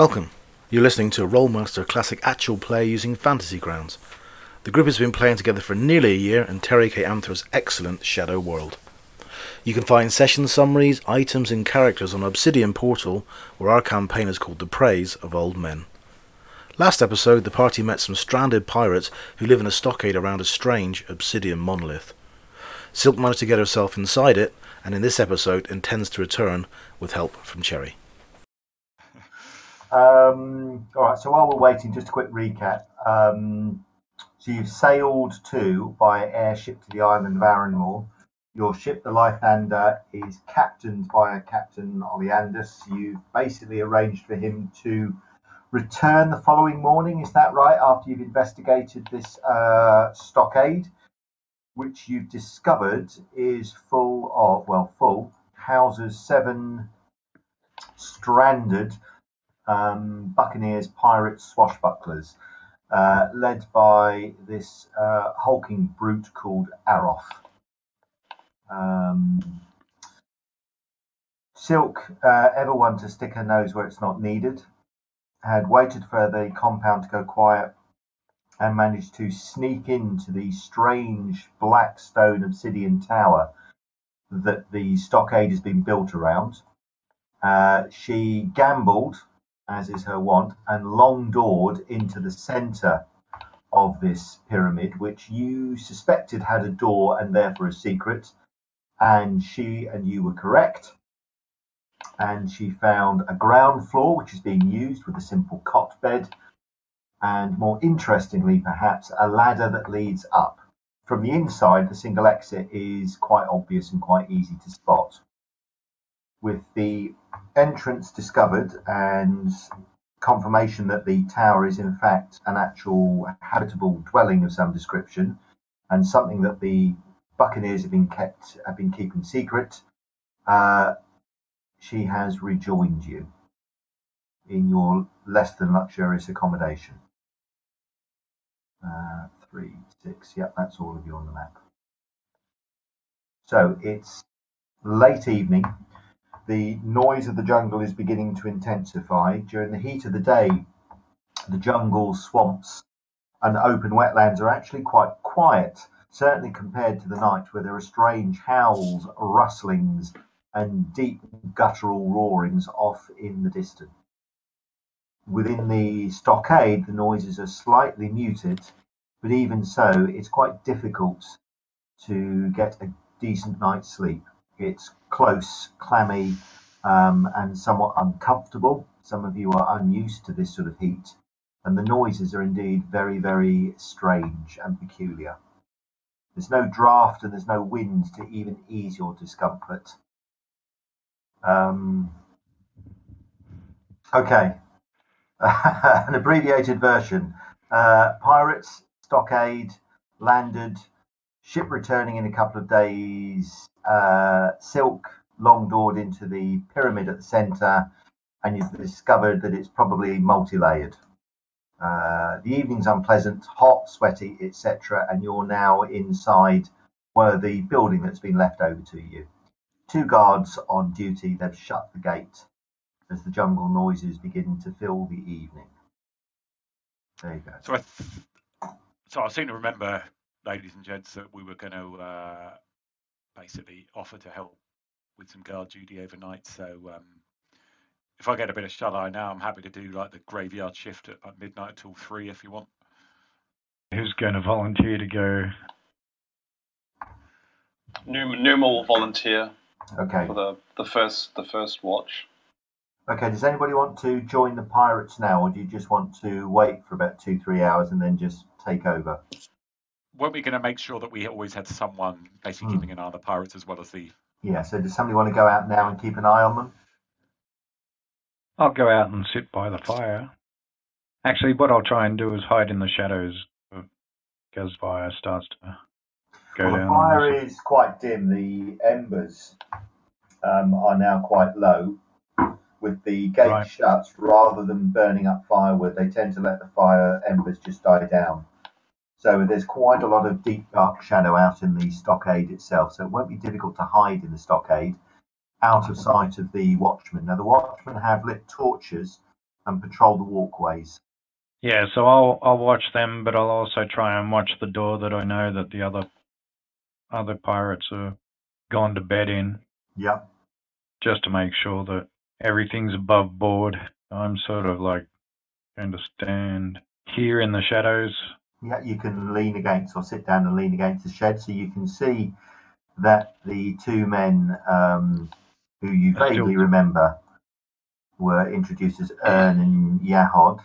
Welcome. You're listening to a Rolemaster Classic actual play using Fantasy Grounds. The group has been playing together for nearly a year in Terry K. Amthor's excellent Shadow World. You can find session summaries, items, and characters on Obsidian Portal, where our campaign is called The Praise of Old Men. Last episode, the party met some stranded pirates who live in a stockade around a strange obsidian monolith. Silk managed to get herself inside it, and in this episode intends to return with help from Cherry. Um, all right, so while we're waiting, just a quick recap. Um, so you've sailed to by airship to the island of Arranmore. Your ship, the Lythander, is captained by a Captain Oleandus. You've basically arranged for him to return the following morning. Is that right? After you've investigated this uh, stockade, which you've discovered is full of, well, full, houses seven stranded um, buccaneers, pirates, swashbucklers, uh, led by this uh, hulking brute called Aroth. Um, Silk, uh, ever one to stick her nose where it's not needed, had waited for the compound to go quiet and managed to sneak into the strange black stone obsidian tower that the stockade has been built around. Uh, she gambled as is her wont, and long doored into the centre of this pyramid, which you suspected had a door and therefore a secret. And she and you were correct. And she found a ground floor, which is being used with a simple cot bed, and more interestingly, perhaps, a ladder that leads up. From the inside, the single exit is quite obvious and quite easy to spot. With the entrance discovered and confirmation that the tower is in fact an actual habitable dwelling of some description and something that the buccaneers have been kept have been keeping secret uh, she has rejoined you in your less than luxurious accommodation. Uh, three six yep that's all of you on the map. So it's late evening the noise of the jungle is beginning to intensify. During the heat of the day, the jungle, swamps, and open wetlands are actually quite quiet, certainly compared to the night where there are strange howls, rustlings, and deep guttural roarings off in the distance. Within the stockade, the noises are slightly muted, but even so, it's quite difficult to get a decent night's sleep. It's close, clammy, um, and somewhat uncomfortable. Some of you are unused to this sort of heat, and the noises are indeed very, very strange and peculiar. There's no draft and there's no wind to even ease your discomfort. Um, okay, an abbreviated version. Uh, pirates, stockade, landed, ship returning in a couple of days, uh, silk long doored into the pyramid at the center, and you've discovered that it's probably multi layered. Uh, the evening's unpleasant, hot, sweaty, etc., and you're now inside where the building that's been left over to you. Two guards on duty, they've shut the gate as the jungle noises begin to fill the evening. There you go. So I, th- so I seem to remember, ladies and gents, that we were going to uh, basically offer to help with some guard duty overnight. So um, if I get a bit of shut eye now, I'm happy to do like the graveyard shift at like midnight till three if you want. Who's going to volunteer to go? Numa, Numa will volunteer Okay. for the, the first the first watch. Okay. Does anybody want to join the pirates now, or do you just want to wait for about two, three hours and then just take over? Weren't we going to make sure that we always had someone basically Hmm. keeping an eye on the pirates as well as the? Yeah. So does somebody want to go out now and keep an eye on them? I'll go out and sit by the fire. Actually, what I'll try and do is hide in the shadows as fire starts to go Well, the down. fire is quite dim. The embers um, are now quite low. With the gate Right. shut, rather than burning up firewood, they tend to let the fire embers just die down. So there's quite a lot of deep dark shadow out in the stockade itself. So it won't be difficult to hide in the stockade, out of sight of the watchmen. Now the watchmen have lit torches and patrol the walkways. Yeah, so I'll I'll watch them, but I'll also try and watch the door that I know that the other other pirates are gone to bed in, Yeah. just to make sure that everything's above board. I'm sort of like going to stand here in the shadows. Yeah, you can lean against or sit down and lean against the shed, so you can see that the two men um, who you vaguely remember were introduced as Ern and Yahod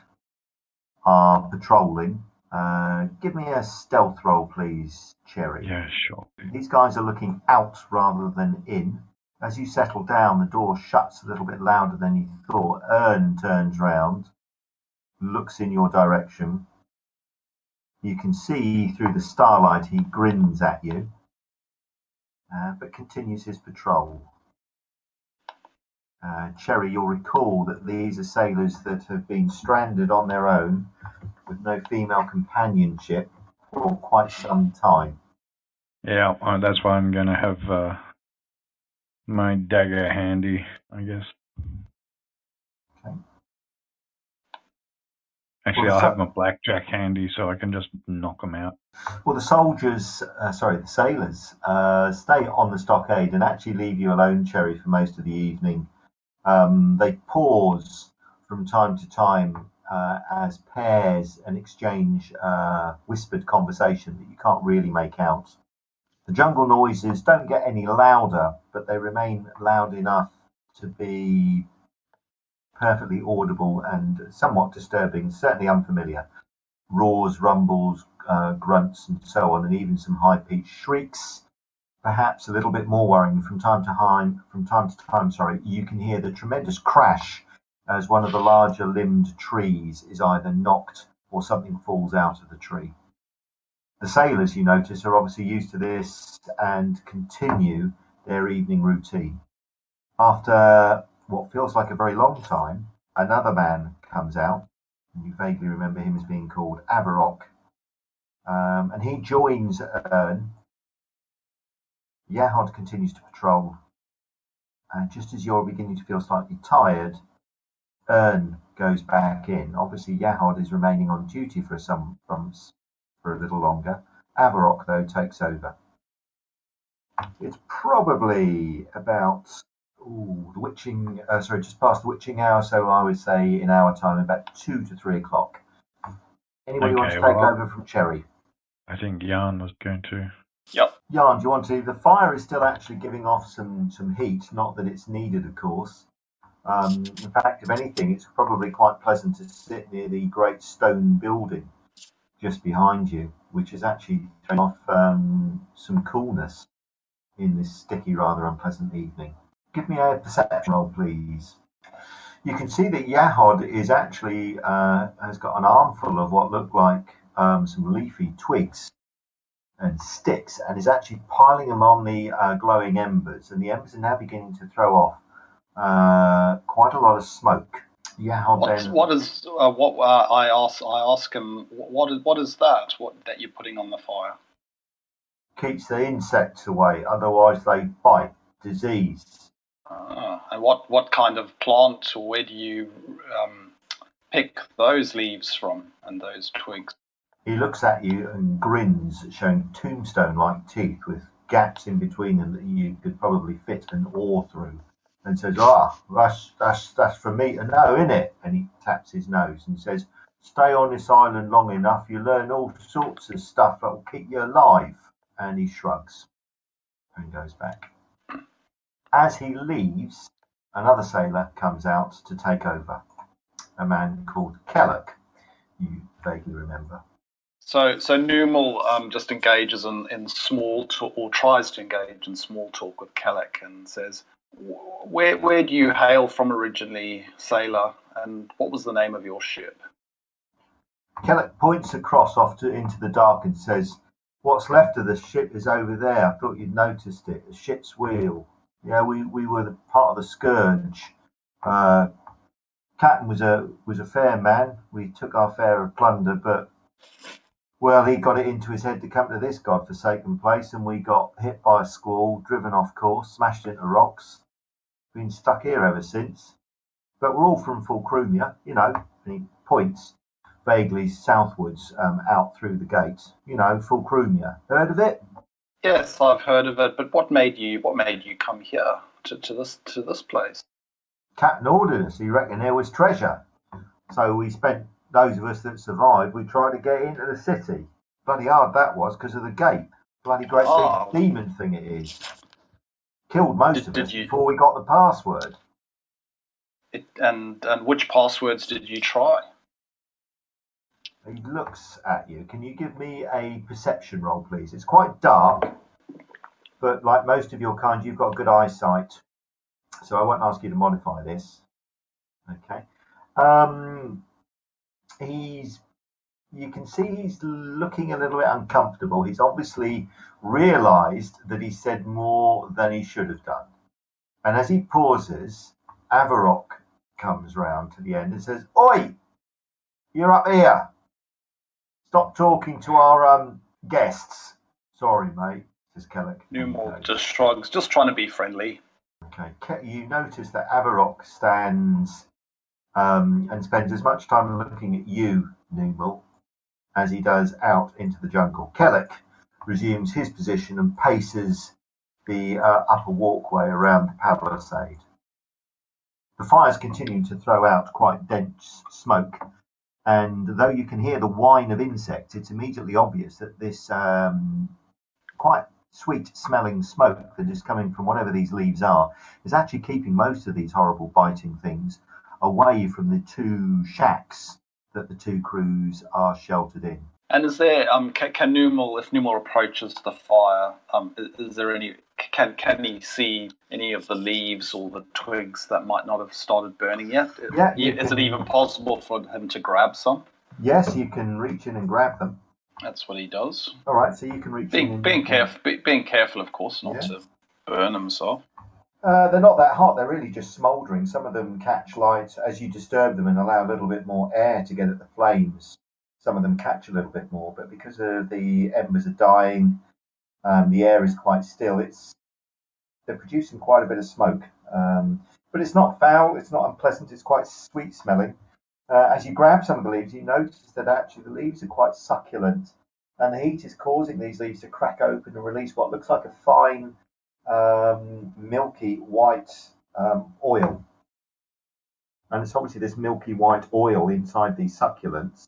are patrolling. Uh, give me a stealth roll, please, Cherry. Yeah, sure. These guys are looking out rather than in. As you settle down, the door shuts a little bit louder than you thought. Ern turns round, looks in your direction. You can see through the starlight he grins at you, uh, but continues his patrol. Uh, Cherry, you'll recall that these are sailors that have been stranded on their own with no female companionship for quite some time. Yeah, uh, that's why I'm going to have uh, my dagger handy, I guess. Actually, Well, I'll so- have my blackjack handy so I can just knock them out. Well, the soldiers, uh, sorry, the sailors, uh, stay on the stockade and actually leave you alone, Cherry, for most of the evening. Um, they pause from time to time uh, as pairs and exchange uh, whispered conversation that you can't really make out. The jungle noises don't get any louder, but they remain loud enough to be perfectly audible and somewhat disturbing, certainly unfamiliar roars, rumbles, uh, grunts, and so on, and even some high-pitched shrieks. Perhaps a little bit more worrying from time to time. From time to time, sorry, you can hear the tremendous crash as one of the larger limbed trees is either knocked or something falls out of the tree. The sailors, you notice, are obviously used to this and continue their evening routine. After what feels like a very long time, another man comes out And you vaguely remember him as being called Avarok. Um, and he joins Ern. Yahod continues to patrol. And just as you're beginning to feel slightly tired, Ern goes back in. Obviously, Yahod is remaining on duty for some for a little longer. Avarok, though, takes over. It's probably about ooh, the witching, uh, sorry, just past the witching hour. So I would say in our time, about two to three o'clock. Anybody want to take well- over from Cherry? I think Jan was going to. Yep. Jan, do you want to? The fire is still actually giving off some some heat. Not that it's needed, of course. Um, in fact, if anything, it's probably quite pleasant to sit near the great stone building just behind you, which is actually throwing off um, some coolness in this sticky, rather unpleasant evening. Give me a perception roll, please. You can see that Yahod is actually uh, has got an armful of what look like um, some leafy twigs and sticks and is actually piling them on the uh, glowing embers. And the embers are now beginning to throw off uh, quite a lot of smoke. Yahod What, then. what is uh, what uh, I ask? I ask him. What is what is that? What that you're putting on the fire? keeps the insects away, otherwise they bite. Disease. Ah, and what what kind of plant where do you um, pick those leaves from and those twigs? He looks at you and grins, showing tombstone-like teeth with gaps in between them that you could probably fit an oar through, and says, "Ah, that's that's that's for me to know, innit?" And he taps his nose and says, "Stay on this island long enough, you learn all sorts of stuff that will keep you alive." And he shrugs and goes back. As he leaves, another sailor comes out to take over. A man called Kellock, you vaguely remember. So so Numal um, just engages in, in small talk or tries to engage in small talk with Kellic and says, "Where where do you hail from originally, sailor? And what was the name of your ship?" Kellock points across off to, into the dark and says, What's left of the ship is over there. I thought you'd noticed it. The ship's wheel. Yeah, we, we were part of the scourge. Uh, Captain was a was a fair man. We took our fare of plunder, but well, he got it into his head to come to this godforsaken place, and we got hit by a squall, driven off course, smashed into rocks. Been stuck here ever since. but we're all from Fulcrumia, you know. And he points vaguely southwards um, out through the gate. You know, Fulcrumia. Heard of it? Yes, I've heard of it. But what made you? What made you come here to, to this to this place? Captain us. He reckoned there was treasure. So we spent those of us that survived. We tried to get into the city. Bloody hard that was because of the gate. Bloody great Oh. big ah. demon thing it is. Killed most Did- of did us you- before we got the password. It, and and which passwords did you try? He looks at you. Can you give me a perception roll, please? It's quite dark, but like most of your kind, you've got good eyesight. So I won't ask you to modify this. Okay. Um, he's. You can see he's looking a little bit uncomfortable. He's obviously realised that he said more than he should have done. And as he pauses, Avarok comes round to the end and says, "Oi, you're up here." Stop talking to our um, guests. Sorry, mate, says Kellic. Newmore just shrugs, just trying to be friendly. Okay. You notice that Avarok stands um, and spends as much time looking at you, Numal, as he does out into the jungle. Kellic resumes his position and paces the uh, upper walkway around the palisade. The fires continue to throw out quite dense smoke, and though you can hear the whine of insects, it's immediately obvious that this um, quite sweet smelling smoke that is coming from whatever these leaves are is actually keeping most of these horrible biting things away from the two shacks that the two crews are sheltered in. And is there um can, can Numal if Numal approaches the fire um is, is there any can can he see any of the leaves or the twigs that might not have started burning yet? Yeah, is can- it even possible for him to grab some? Yes, you can reach in and grab them. That's what he does. All right, so you can reach in. Being and being careful, be, being careful, of course, not Yeah. to burn himself. Uh, they're not that hot. They're really just smouldering. Some of them catch light as you disturb them and allow a little bit more air to get at the flames. Some of them catch a little bit more, but because uh, the embers are dying, um, the air is quite still. It's they're producing quite a bit of smoke, um, but it's not foul. It's not unpleasant. It's quite sweet smelling. Uh, as you grab some of the leaves, you notice that actually the leaves are quite succulent, and the heat is causing these leaves to crack open and release what looks like a fine um, milky white um, oil. And it's obviously this milky white oil inside these succulents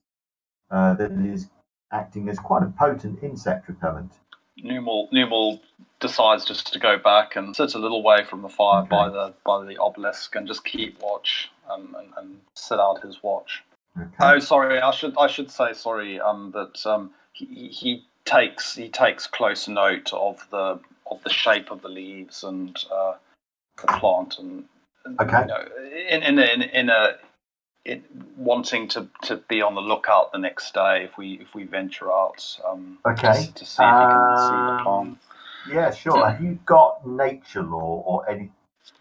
uh, that is acting as quite a potent insect repellent. Numal Numal decides just to go back and sit a little way from the fire Okay. by the by the obelisk and just keep watch um, and, and sit out his watch. Okay. Oh, sorry. I should I should say sorry. Um, that um, he, he takes he takes close note of the of the shape of the leaves and uh, the plant and and, Okay. you know, in in in, in a in wanting to, to be on the lookout the next day if we if we venture out um, Okay. to, to see if he can see the pond. Yeah, sure. Have you got nature lore or any,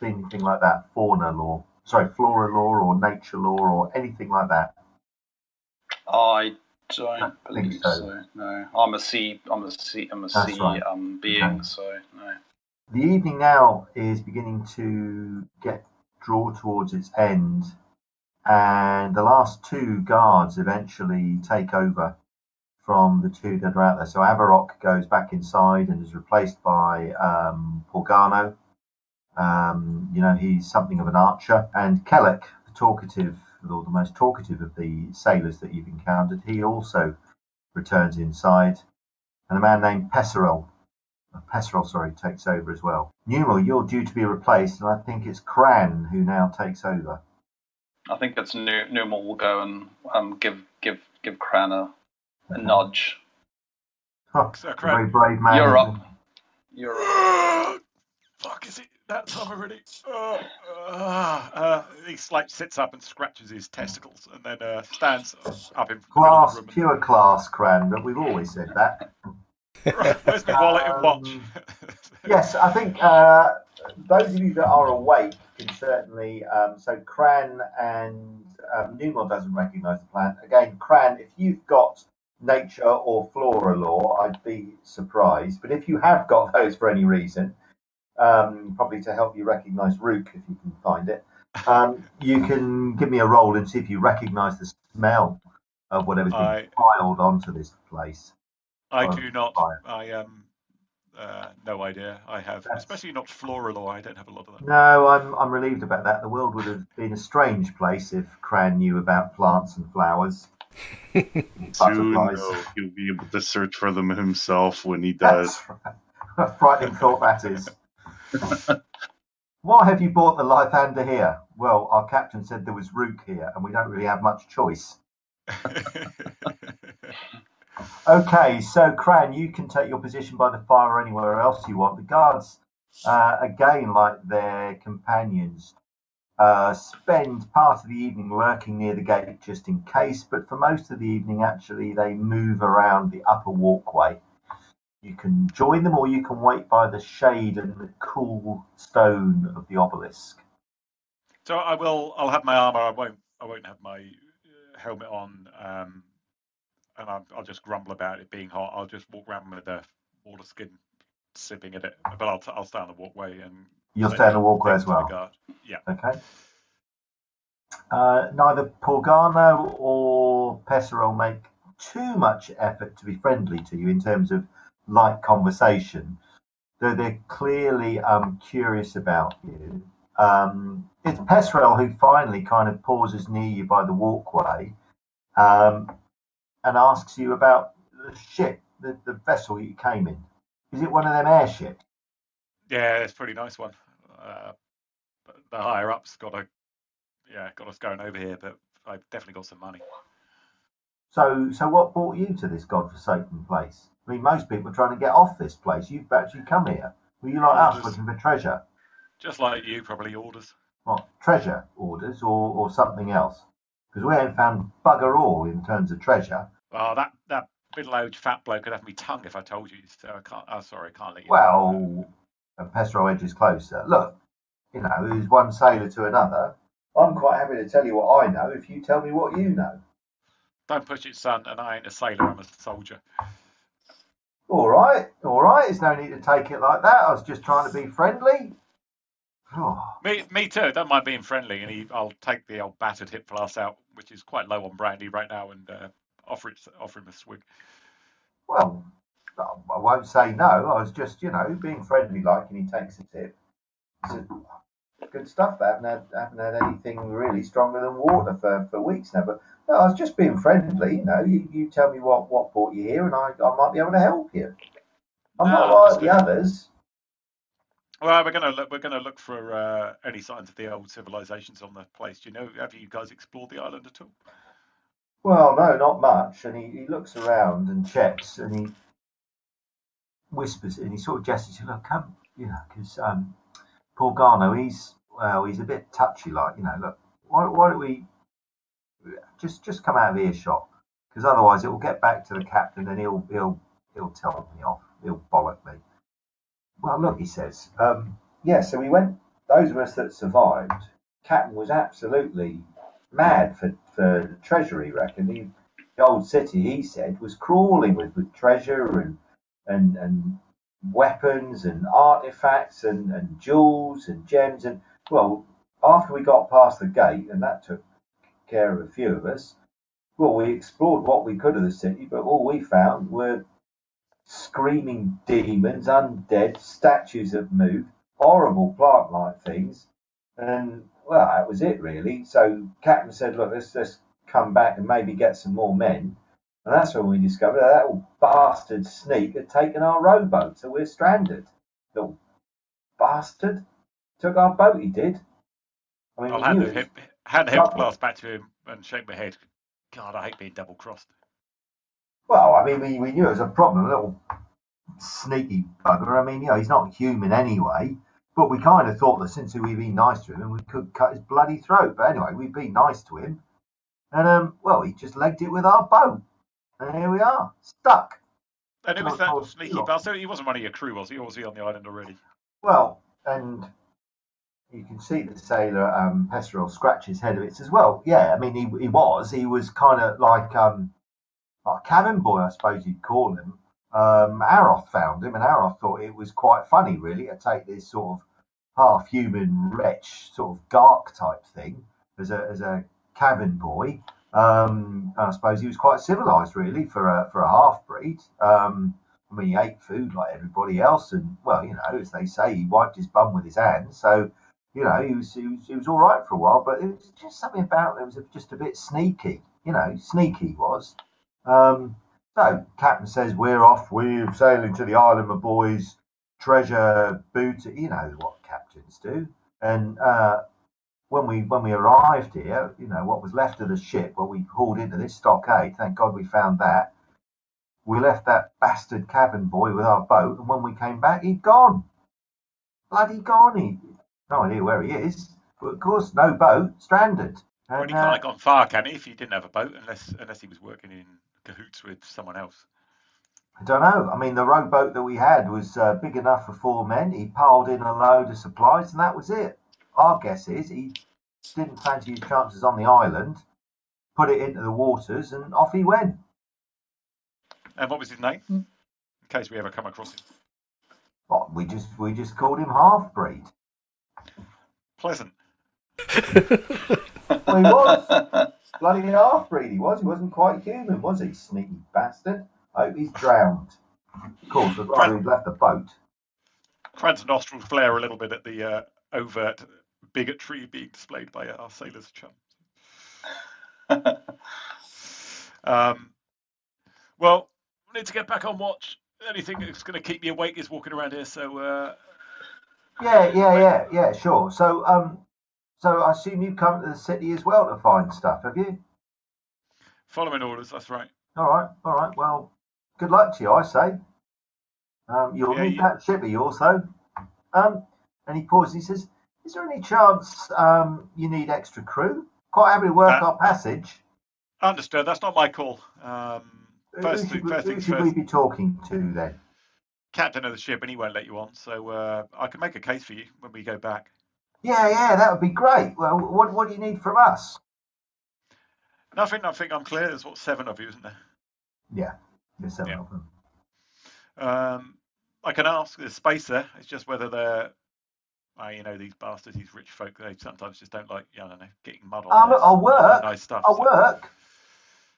anything like that? Fauna lore, sorry, flora lore or nature lore or anything like that? I don't I believe so. so. No, I'm a sea. I'm a sea. I'm a That's sea right. um, being. Okay. So no. The evening now is beginning to get draw towards its end, and the last two guards eventually take over from the two that are out there. So Avarok goes back inside and is replaced by um, Porgano. Um, you know, he's something of an archer. And Kellic, the talkative, or the most talkative of the sailors that you've encountered, he also returns inside. And a man named Pesserel Pesserel, sorry, takes over as well. Newell, you're due to be replaced, and I think it's Cran who now takes over. I think it's New Numal will go and um, give give give Cran a, a Okay. nudge. Huh, So, a Cran- very brave man. You're up. You're up. Fuck, is it that time already? Uh, uh, uh, he like sits up and scratches his testicles and then uh, stands up in he? the middle of Class, the room. pure class, Cran, but we've always said that. Right, Where's my wallet and watch? Um, Yes, I think uh, those of you that are awake can certainly. Um, so Cran and um, Newmore doesn't recognise the plant. Again, Cran, if you've got nature or flora lore, I'd be surprised. But if you have got those for any reason, um, probably to help you recognise Rook if you can find it. Um, you can give me a roll and see if you recognise the smell of whatever's been I- piled onto this place. I do not. fire. I um, uh, no idea. I have, That's- especially not floral. I don't have a lot of that. No, I'm I'm relieved about that. The world would have been a strange place if Cran knew about plants and flowers. Soon Butterflies. though, he'll be able to search for them himself when he does. That's right. A frightening thought that is. Why have you brought the Lythander here? Well, our captain said there was Rook here, and we don't really have much choice. Okay, so Cran, you can take your position by the fire or anywhere else you want. The guards, uh, again, like their companions, uh, spend part of the evening lurking near the gate just in case, but for most of the evening, actually, they move around the upper walkway. You can join them or you can wait by the shade and the cool stone of the obelisk. so I will. I'll have my armor. I won't. I won't have my uh, helmet on. Um, and I'll, I'll just grumble about it being hot. I'll just walk around with a water skin, sipping at it. But I'll, I'll stay on the walkway and. You'll stay on the walkway as well. Yeah. Okay. Uh, neither Porgano or Pesserol make too much effort to be friendly to you in terms of light conversation, though they're clearly um, curious about you. Um, it's Pesserol who finally kind of pauses near you by the walkway um, and asks you about the ship, the, the vessel you came in. Is it one of them airships? Yeah, it's a pretty nice one. Uh, the higher ups got a, yeah, got us going over here, but I've definitely got some money. So, so what brought you to this godforsaken place? I mean, most people are trying to get off this place. You've actually come here. Were you like us Orders. looking for treasure? Just like you, probably orders. What treasure orders or, or something else? Because we haven't found bugger all in terms of treasure. Oh, that that middle-aged fat bloke could have me tongue if I told you. So I can't. Oh, sorry, I can't let you. Well, and Pestro edges closer. Look, you know, who's one sailor to another. I'm quite happy to tell you what I know if you tell me what you know. don't push it, son. And I ain't a sailor. I'm a soldier. All right, all right. There's no need to take it like that. I was just trying to be friendly. Oh. Me, me too. Don't mind being friendly. And he, I'll take the old battered hip flask out, which is quite low on brandy right now, and uh, offer it, offer him a swig. Well, I won't say no. I was just, you know, being friendly like, and he takes a tip. Said, good stuff. I haven't had, haven't had anything really stronger than water for, for weeks now. But no, I was just being friendly. You know, you, you tell me what, what brought you here, and I, I might be able to help you. I'm not like the others. Well, we're gonna look. We're gonna look for uh, any signs of the old civilizations on the place. Do you know? Have you guys explored the island at all? Well, no, not much. And he, he looks around and checks, and he whispers and he sort of gestures. Look, come, you know, because um, Paul Garno, he's well, he's a bit touchy, like you know. Look, why, why don't we just just come out of earshot? Because otherwise, it will get back to the captain, and he'll he'll he'll tell me off. He'll bollock me. Well, look, he says. Um, yeah, so we went. Those of us that survived, Captain was absolutely mad for for. He reckoned he, the old city, he said, was crawling with, with treasure and and and weapons and artifacts and, and jewels and gems and well after we got past the gate and that took care of a few of us well we explored what we could of the city but all we found were screaming demons undead statues that moved horrible plant like things and well that was it really so captain said look let's let's come back and maybe get some more men and that's when we discovered that, that old bastard sneak had taken our rowboat, so we're stranded. Little bastard took our boat. He did. I mean, I'll we knew the hip, hand the hip back to him and shake my head. God, I hate being double crossed. Well, I mean, we, we knew it was a problem. A little sneaky bugger. I mean, you know, he's not human anyway. But we kind of thought that since we'd been nice to him, and we could cut his bloody throat. But anyway, we've been nice to him, and um, well, he just legged it with our boat, and here we are, stuck. And it was that sneaky bastard. He wasn't one of your crew, was he? Or was he on the island already? Well, and you can see the sailor um, Pesserol scratch his head a bit. Says, "Well, yeah, I mean, he, he was. He was kind of like um, like a cabin boy, I suppose you'd call him. Um, Aroth found him, and Aroth thought it was quite funny, really, to take this sort of half human wretch, sort of dark type thing, as a as a cabin boy. Um, I suppose he was quite civilized, really, for a for a half breed. Um, I mean, he ate food like everybody else, and well, you know, as they say, he wiped his bum with his hands. So, you know, he was he was, he was all right for a while, but it was just something about it was just a bit sneaky. You know, sneaky was. Um, so, captain says we're off. We're sailing to the island, my boys. Treasure booty. You know what captains do. And uh, when we when we arrived here, you know what was left of the ship. Well, we hauled into this stockade. Thank God we found that. We left that bastard cabin boy with our boat, and when we came back, he'd gone. Bloody gone. He no idea where he is. But of course, no boat, stranded. Well, And, he can't uh, have gone far, can he? If he didn't have a boat, unless unless he was working in cahoots with someone else. I don't know. I mean, the rowboat that we had was uh, big enough for four men. He piled in a load of supplies, and that was it. Our guess is he didn't fancy his chances on the island, put it into the waters, and off he went. And what was his name? In case we ever come across him. Well, we just we just called him half breed. Pleasant. Well, he was bloody half breed. He was. He wasn't quite human, was he? Sneaky bastard. I hope he's drowned. Of course, I'd rather left the boat. Cran's nostrils flare a little bit at the uh, overt bigotry being displayed by our sailors' chum. Um, well, we need to get back on watch. Anything that's going to keep me awake is walking around here. So uh, Yeah, yeah, yeah, yeah. Sure. So, um, so I assume you've come to the city as well to find stuff, have you? following orders. That's right. All right, all right. Well, good luck to you, I say. Um, you'll Yeah, need you- that ship of yours, though. Um, and he pauses. He says, "Is there any chance um, you need extra crew? Quite happy to work Uh, our passage. Understood. That's not my call. Um, Who- first, who thing, should, we, first who should first. we be talking to then? Captain of the ship, and he won't let you on. So uh, I can make a case for you when we go back. Yeah, yeah, that would be great. Well, what what do you need from us? Nothing. I think I'm clear. There's what seven of you, isn't there? Yeah, there's seven Yeah. of them. Um, I can ask the spacer. It's just whether they're, uh, you know, these bastards, these rich folk. They sometimes just don't like, I don't know, getting mud on. Oh, I'll work. Nice stuff. I'll so- work.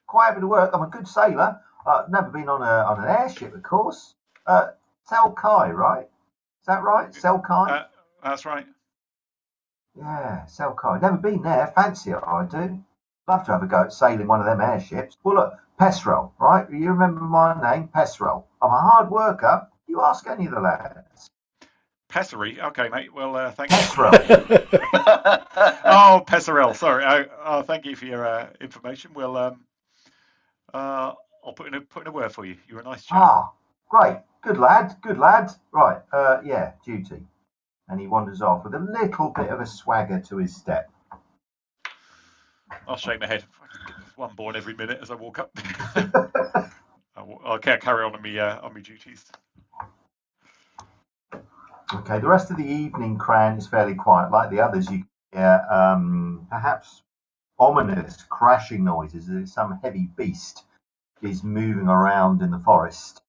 Quite happy to work. I'm a good sailor. I've never been on a on an airship, of course. Uh, Selkai, right? Is that right? Selkai? Uh, that's right. Yeah, Selkai. Never been there. Fancy it, I do. Love to have a go at sailing one of them airships. Well, look, Pesrel, right? You remember my name, Pesrel. I'm a hard worker. You ask any of the lads. Pessary. Okay, mate. Well, uh, thank you. Pesrel. oh, Pesserel. Sorry. Oh, oh, thank you for your uh, information. We'll, um, uh, I'll put in a put in a word for you. You're a nice chap. ah, great. Good lad. Good lad. Right. Uh, yeah, duty. And he wanders off with a little bit of a swagger to his step. I'll shake my head. One born every minute as I walk up. I'll carry on on me uh, on my duties. Okay, the rest of the evening, Cran is fairly quiet. Like the others, you hear um, perhaps ominous crashing noises as some heavy beast is moving around in the forest,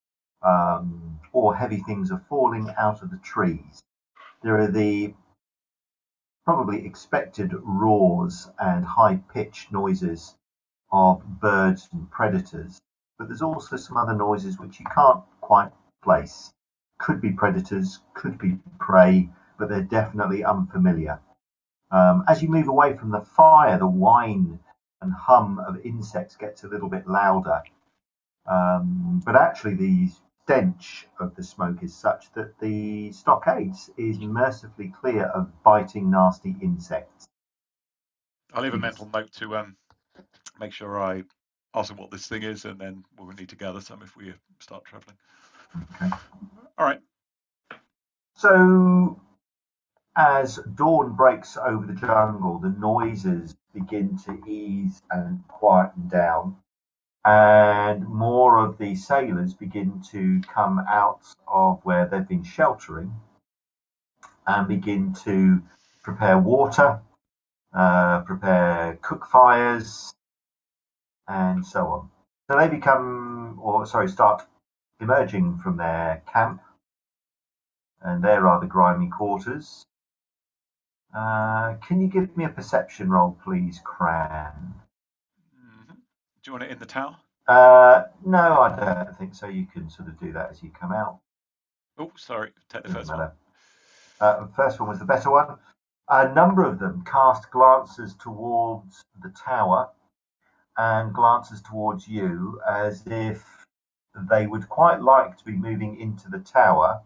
um, or heavy things are falling out of the trees. There are the probably expected roars and high pitched noises of birds and predators, but there's also some other noises which you can't quite place could be predators, could be prey, but they're definitely unfamiliar. Um, as you move away from the fire, the whine and hum of insects gets a little bit louder. Um, but actually, the stench of the smoke is such that the stockades is mercifully clear of biting, nasty insects. I'll leave a mental note to um, make sure I ask them what this thing is, and then we'll need to gather some if we start traveling. Okay. All right. So, as dawn breaks over the jungle, the noises begin to ease and quieten down, and more of the sailors begin to come out of where they've been sheltering and begin to prepare water, uh, prepare cook fires, and so on. So they become, or sorry, start emerging from their camp and there are rather grimy quarters. Uh, can you give me a perception roll, please, Cran? Do you want it in the tower? Uh, no, I don't think so. You can sort of do that as you come out. Oh, sorry. Take the first one. Uh, the first one was the better one. A number of them cast glances towards the tower and glances towards you as if they would quite like to be moving into the tower,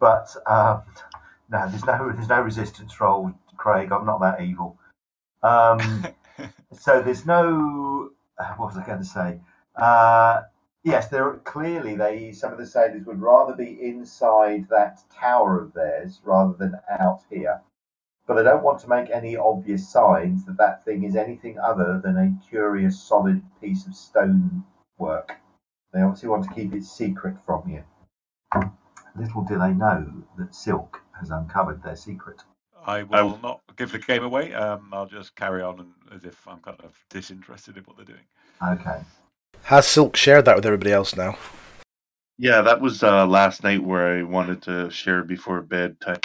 but um, no, there's no there's no resistance roll, Craig. I'm not that evil. Um, so there's no what was I going to say? Uh, yes, there clearly they some of the sailors would rather be inside that tower of theirs rather than out here. But they don't want to make any obvious signs that that thing is anything other than a curious, solid piece of stone work. They obviously want to keep it secret from you. Little do they know that Silk has uncovered their secret. I will not give the game away. Um, I'll just carry on and, as if I'm kind of disinterested in what they're doing. Okay. Has Silk shared that with everybody else now? Yeah, that was uh, last night where I wanted to share before bed type.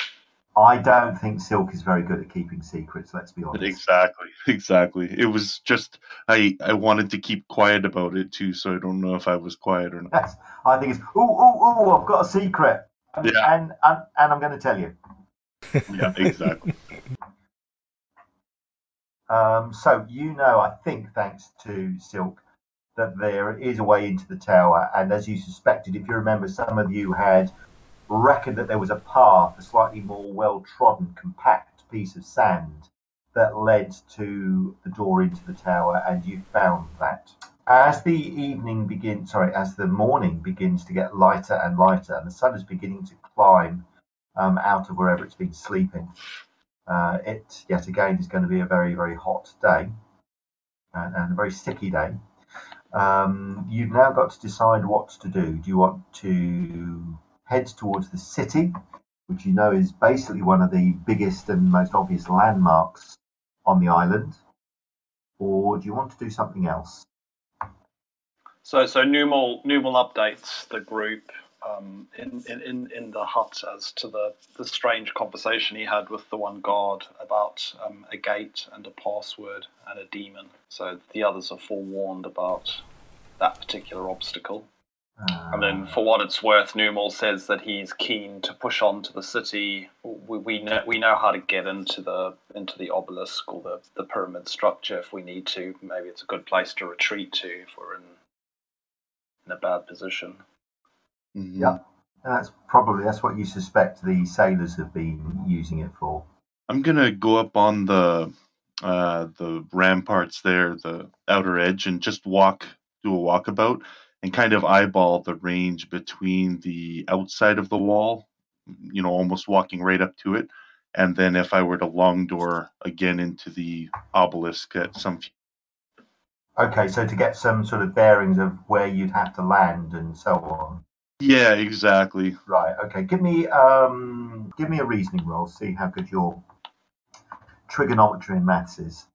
I don't think Silk is very good at keeping secrets, let's be honest. Exactly, exactly. It was just I I wanted to keep quiet about it too, so I don't know if I was quiet or not. Yes, I think it's, ooh, ooh, ooh, I've got a secret. And, Yeah. and, and, and I'm going to tell you. Yeah, exactly. Um, so you know, I think, thanks to Silk, that there is a way into the tower, and as you suspected, if you remember, some of you had reckoned that there was a path, a slightly more well-trodden, compact piece of sand that led to the door into the tower, and you found that. As the evening begins, sorry, as the morning begins to get lighter and lighter, and the sun is beginning to climb um, out of wherever it's been sleeping, uh, it yet again is going to be a very, very hot day and, and a very sticky day. Um, you've now got to decide what to do. Do you want to head towards the city, which you know is basically one of the biggest and most obvious landmarks on the island, or do you want to do something else? So, so Numal, Numal updates the group um, in, in, in, the hut as to the, the strange conversation he had with the one guard about um, a gate and a password and a demon. So the others are forewarned about that particular obstacle. And then, for what it's worth, Numal says that he's keen to push on to the city. We, we know we know how to get into the into the obelisk or the, the pyramid structure if we need to. Maybe it's a good place to retreat to if we're in in a bad position. Mhm. Yeah. That's probably that's what you suspect the sailors have been using it for. I'm gonna go up on the uh, the ramparts there, the outer edge, and just walk, do a walkabout, and kind of eyeball the range between the outside of the wall, you know, almost walking right up to it, and then if I were to long door again into the obelisk at some. Okay, so to get some sort of bearings of where you'd have to land and so on. Yeah, exactly. Right. Okay. Give me um give me a reasoning roll. See how good your trigonometry and maths is.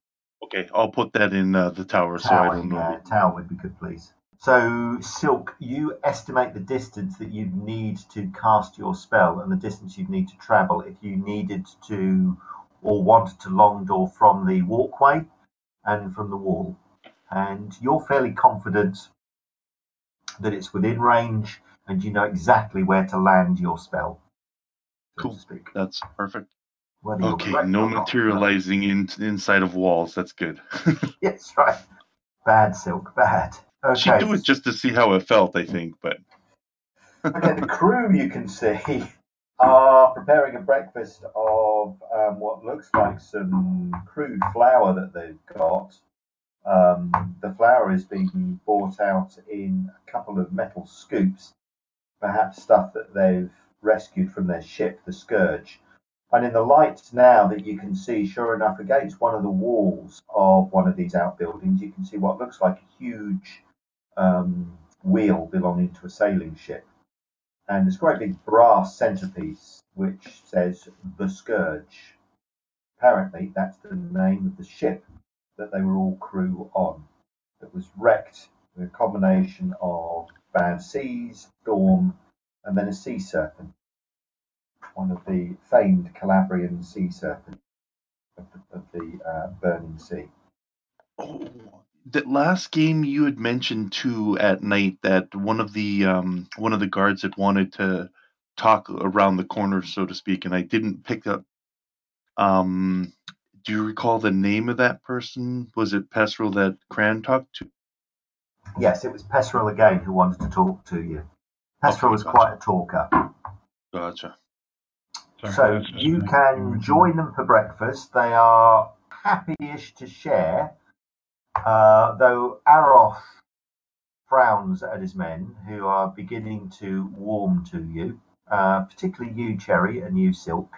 Okay, I'll put that in uh, the tower so I Tower, don't know. yeah, tower would be good, please. So, Silk, you estimate the distance that you'd need to cast your spell and the distance you'd need to travel if you needed to or wanted to long door from the walkway and from the wall. And you're fairly confident that it's within range and you know exactly where to land your spell. So Cool. That's perfect. Whether Okay, no materializing in inside of walls. That's good. Yes, right. Bad silk, bad. Okay. She'd do it just to see how it felt, I think. But okay, the crew you can see are preparing a breakfast of um, what looks like some crude flour that they've got. Um, the flour is being bought out in a couple of metal scoops, perhaps stuff that they've rescued from their ship, the Scourge. And in the light now that you can see, sure enough, against one of the walls of one of these outbuildings, you can see what looks like a huge um, wheel belonging to a sailing ship. And a great big brass centerpiece which says the Scourge. Apparently, that's the name of the ship that they were all crew on. That was wrecked with a combination of bad seas, storm, and then a sea serpent. one of the famed Calabrian sea serpents of the, of the uh, burning sea. Oh, that last game you had mentioned too at night that one of the um, one of the guards had wanted to talk around the corner, so to speak, and I didn't pick up. Um, do you recall the name of that person? Was it Pesrel that Cran talked to? Yes, it was Pesrel again who wanted to talk to you. Pesrel Okay, was gotcha. quite a talker. Gotcha. So that's you can join them for breakfast. They are happy-ish to share, uh, though Aroth frowns at his men, who are beginning to warm to you, uh, particularly you, Cherry, and you, Silk.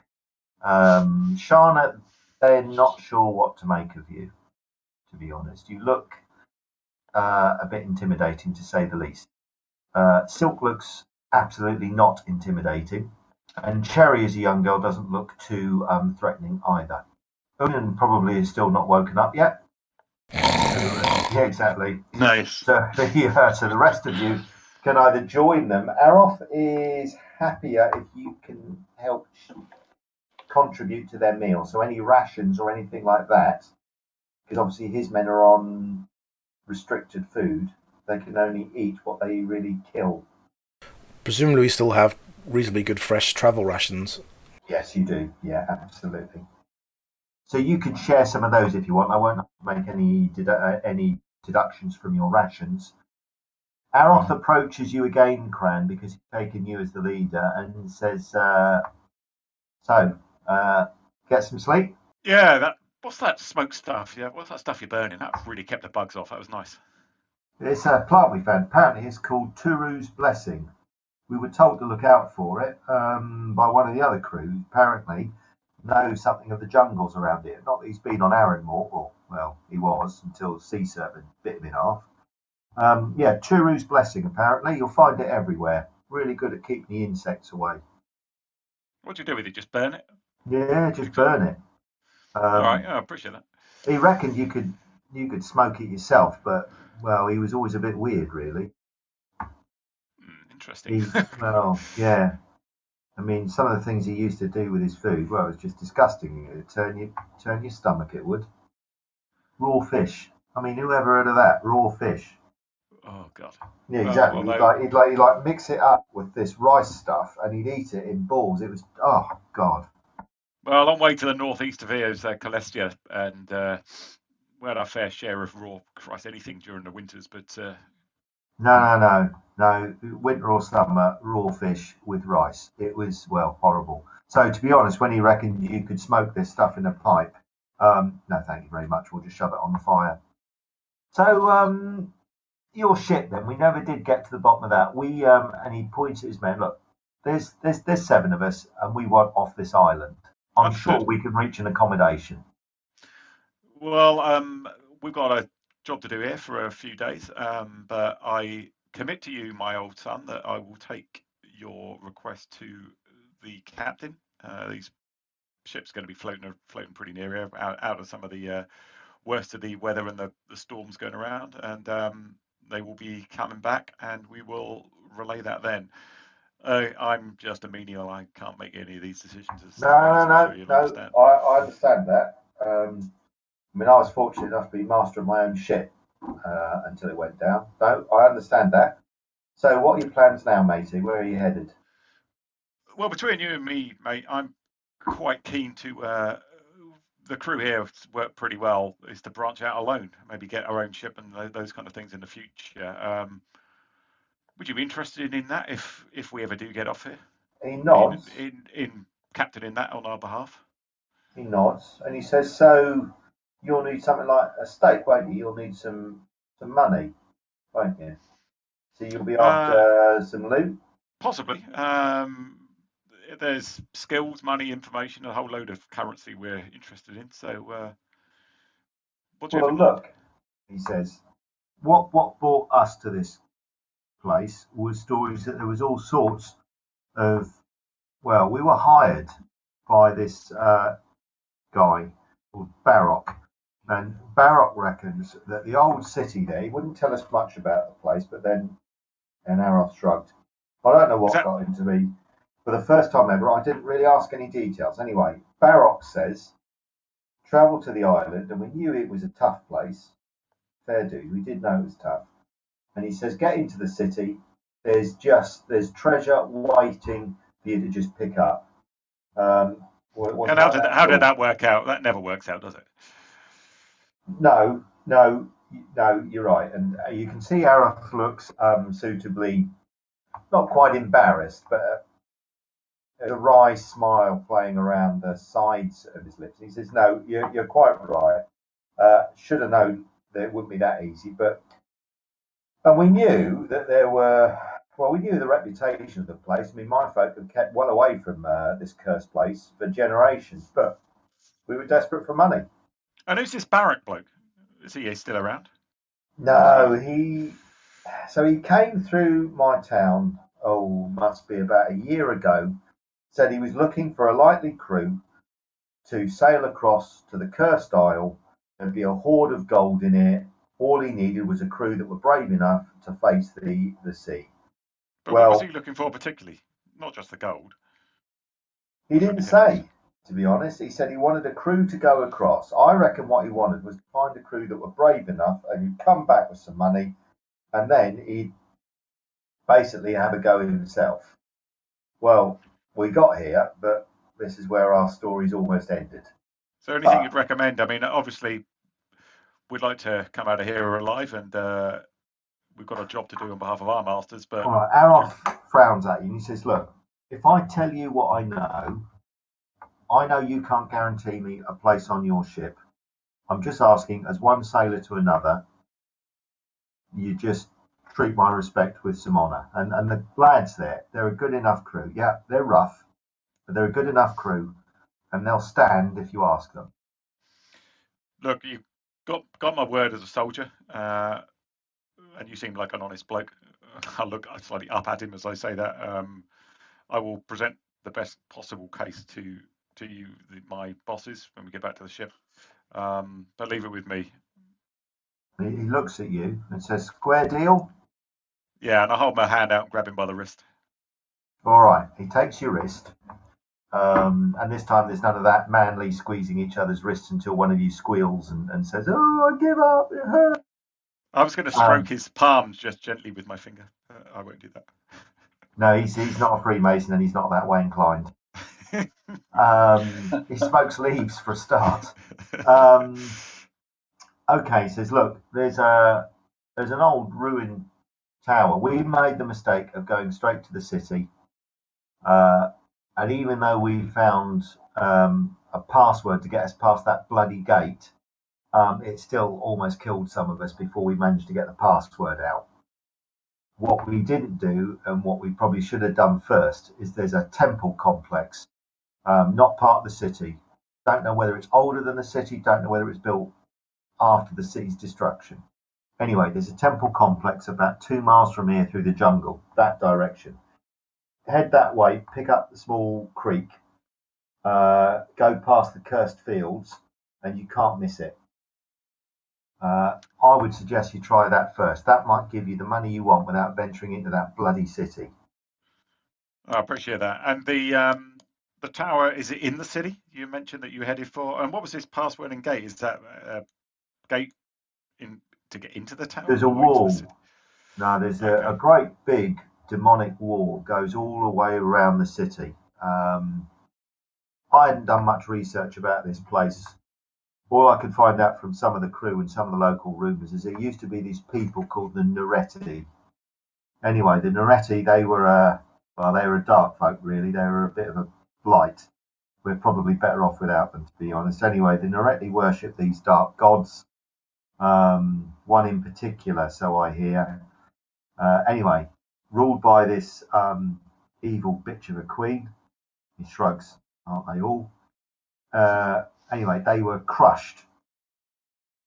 Um, Shana, they're not sure what to make of you, to be honest. You look uh, a bit intimidating, to say the least. Uh, Silk looks absolutely not intimidating. And Cherry, as a young girl, doesn't look too um, threatening either. Unan probably is still not woken up yet. yeah, exactly. Nice. So, yeah, so the rest of you can either join them. Aroth is happier if you can help contribute to their meal. So any rations or anything like that, because obviously his men are on restricted food. They can only eat what they really kill. Presumably, we still have reasonably good fresh travel rations. Yes, you do. Yeah, absolutely. So you can share some of those if you want. I won't make any dedu- uh, any deductions from your rations. Aroth approaches you again, Cran, because he's taken you as the leader, and says, uh, "So, uh, get some sleep." Yeah, that. What's that smoke stuff? Yeah, what's that stuff you're burning? That really kept the bugs off. That was nice. It's a plant we found. Apparently, it's called Turu's Blessing. We were told to look out for it um, by one of the other crew. Apparently, knows something of the jungles around here. Not that he's been on Arranmore, or well, he was until sea serpent bit him in half. Um, yeah, Turu's Blessing. Apparently, you'll find it everywhere. Really good at keeping the insects away. What do you do with it? Just burn it? Yeah, just burn it. Um, All right, I appreciate that. He reckoned you could you could smoke it yourself, but well, he was always a bit weird, really. Hmm, interesting. He, well, yeah. I mean, some of the things he used to do with his food, well, it was just disgusting. It would turn you turn your stomach. It would. Raw fish. I mean, who ever heard of that? Raw fish. oh God. Yeah, Well, exactly. well, he'd, they- like, he'd like he'd like mix it up with this rice stuff, and he'd eat it in balls. It was oh god. Well, a long way to the northeast of here is uh, Calestia, and uh, we had our fair share of raw, Christ, anything during the winters. But uh, No, no, no, no. Winter or summer, raw fish with rice. It was well horrible. So to be honest, when he reckoned you could smoke this stuff in a pipe, um, no, thank you very much. We'll just shove it on the fire. So um, your ship Then we never did get to the bottom of that. We um, and he points at his men. Look, there's there's there's seven of us, and we want off this island. I'm Understood. sure we can reach an accommodation. well, um, we've got a job to do here for a few days, um, but I commit to you, my old son, that I will take your request to the captain. Uh, these ships are going to be floating floating pretty near here, out, out of some of the uh, worst of the weather and the, the storms going around, and um, they will be coming back, and we will relay that then. Uh, I'm just a menial. I can't make any of these decisions. As No, no, no, no. understand. I, I understand that. Um, I mean, I was fortunate enough to be master of my own ship uh, until it went down. No, I understand that. So, what are your plans now, matey? Where are you headed? Well, between you and me, mate, I'm quite keen to. Uh, the crew here work pretty well. Is to branch out alone, maybe get our own ship and those kind of things in the future. Um, would you be interested in that if if we ever do get off here? He In, nods. in in captaining that on our behalf. He nods, and he says, "So, you'll need something like a stake, won't you? You'll need some some money, won't you? So you'll be after some loot. Possibly. Um, there's skills, money, information, a whole load of currency we're interested in. So, uh, what do you Well, look," he says, "what what brought us to this place was stories that there was all sorts of. Well, we were hired by this uh, guy called Barock, and Barock reckons that the old city there. He wouldn't tell us much about the place, but then, and Aroth shrugged. I don't know what that- got into me, for the first time ever, I didn't really ask any details. Anyway, Barock says, travel to the island, and we knew it was a tough place. Fair dues, we did know it was tough. And he says, get into the city. There's just there's treasure waiting for you to just pick up. Um, and how did that, how did that work out? That never works out, does it? No, no, no. You're right, and you can see Aroth looks um, suitably not quite embarrassed, but a wry smile playing around the sides of his lips. He says, "No, you're, you're quite right. Uh, should have known that it wouldn't be that easy, but and we knew that there were. Well, we knew the reputation of the place. I mean, my folk had kept well away from uh, this cursed place for generations, but we were desperate for money. And who's this Barrack bloke? Is he still around? No, he. So he came through my town. Oh, must be about a year ago said he was looking for a likely crew to sail across to the Cursed Isle. There'd be a hoard of gold in it. All he needed was a crew that were brave enough to face the, the sea. But well, what was he looking for particularly? Not just the gold. He didn't say, to be honest. He said he wanted a crew to go across. I reckon what he wanted was to find a crew that were brave enough and he'd come back with some money and then he'd basically have a go himself. Well, we got here, but this is where our story's almost ended. So, anything but, you'd recommend? I mean, obviously, we'd like to come out of here alive, and uh, we've got a job to do on behalf of our masters. But all right, Aroth frowns at you and he says, "Look, if I tell you what I know, I know you can't guarantee me a place on your ship. I'm just asking, as one sailor to another, you just treat my respect with some honour. And and the lads there, they're a good enough crew. Yeah, they're rough, but they're a good enough crew, and they'll stand if you ask them. Look, you got got my word as a soldier, uh, and you seem like an honest bloke. I look slightly up at him as I say that. Um, I will present the best possible case to to you, the, my bosses, when we get back to the ship. Um, but leave it with me. He looks at you and says, "Square deal." Yeah, and I hold my hand out and grab him by the wrist. All right. He takes your wrist. Um, and this time there's none of that manly squeezing each other's wrists until one of you squeals and, and says, Oh, I give up. It hurts. I was going to stroke um, his palms just gently with my finger. Uh, I won't do that. No, he's, he's not a Freemason and he's not that way inclined. um, he smokes leaves for a start. Um, okay, he says, Look, there's a there's an old ruined tower. We made the mistake of going straight to the city. Uh, and even though we found um, a password to get us past that bloody gate, um, it still almost killed some of us before we managed to get the password out. What we didn't do, and what we probably should have done first, is there's a temple complex, um, not part of the city. Don't know whether it's older than the city, don't know whether it's built after the city's destruction. Anyway, there's a temple complex about two miles from here through the jungle, that direction. Head that way, pick up the small creek, uh, go past the cursed fields, and you can't miss it. Uh, I would suggest you try that first. That might give you the money you want without venturing into that bloody city. I appreciate that. And the um, the tower is it in the city? You mentioned that you headed for. And what was this password and gate? Is that a gate in to get into the town? There's a wall. The no, there's okay. a, a, great big demonic war goes all the way around the city. Um, I hadn't done much research about this place. All I could find out from some of the crew and some of the local rumours is there used to be these people called the Nereti. Anyway, the Nereti, they were a well, they were a dark folk really. They were a bit of a blight. We're probably better off without them, to be honest. Anyway, the Nereti worship these dark gods um, one in particular, so I hear. Uh, anyway, ruled by this um, evil bitch of a queen. He shrugs, aren't they all? Uh, anyway, they were crushed.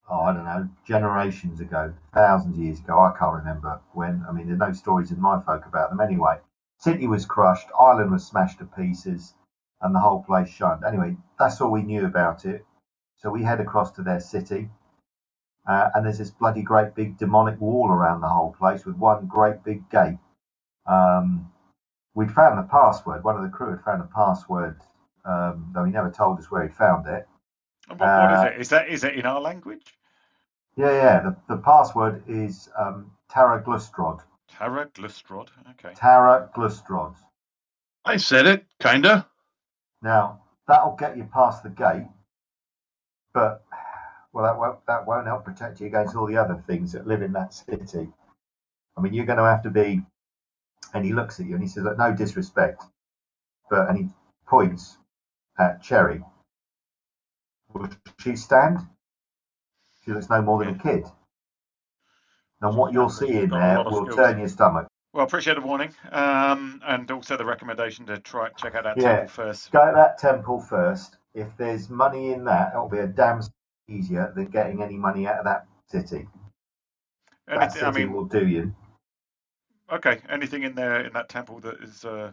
Oh, I don't know, generations ago, thousands of years ago. I can't remember when. I mean, there's no stories in my folk about them anyway. City was crushed, island was smashed to pieces, and the whole place shunned. Anyway, that's all we knew about it. So we head across to their city. Uh, and there's this bloody great big demonic wall around the whole place with one great big gate. Um, we'd found the password. One of the crew had found the password, um, though he never told us where he found it. And what, what Uh, is it? Is that is it in our language? Yeah, yeah. The, the password is um, Tara Glustrod. Tara Glustrod. Okay. Tara Glustrod. I said it, kinda. Now that'll get you past the gate, but well, that won't that won't help protect you against all the other things that live in that city. I mean, you're going to have to be. And he looks at you and he says, "Look, no disrespect, but," and he points at Cherry. Will she stand? She looks no more than a kid. And what you'll see in there will skills. turn your stomach. Well, appreciate the warning, um, and also the recommendation to try check out that Yeah. temple first. Go to that temple first. If there's money in that, it'll be a damn easier than getting any money out of that city. That Anything, city I mean, will do you. Okay. Anything in there in that temple that is uh,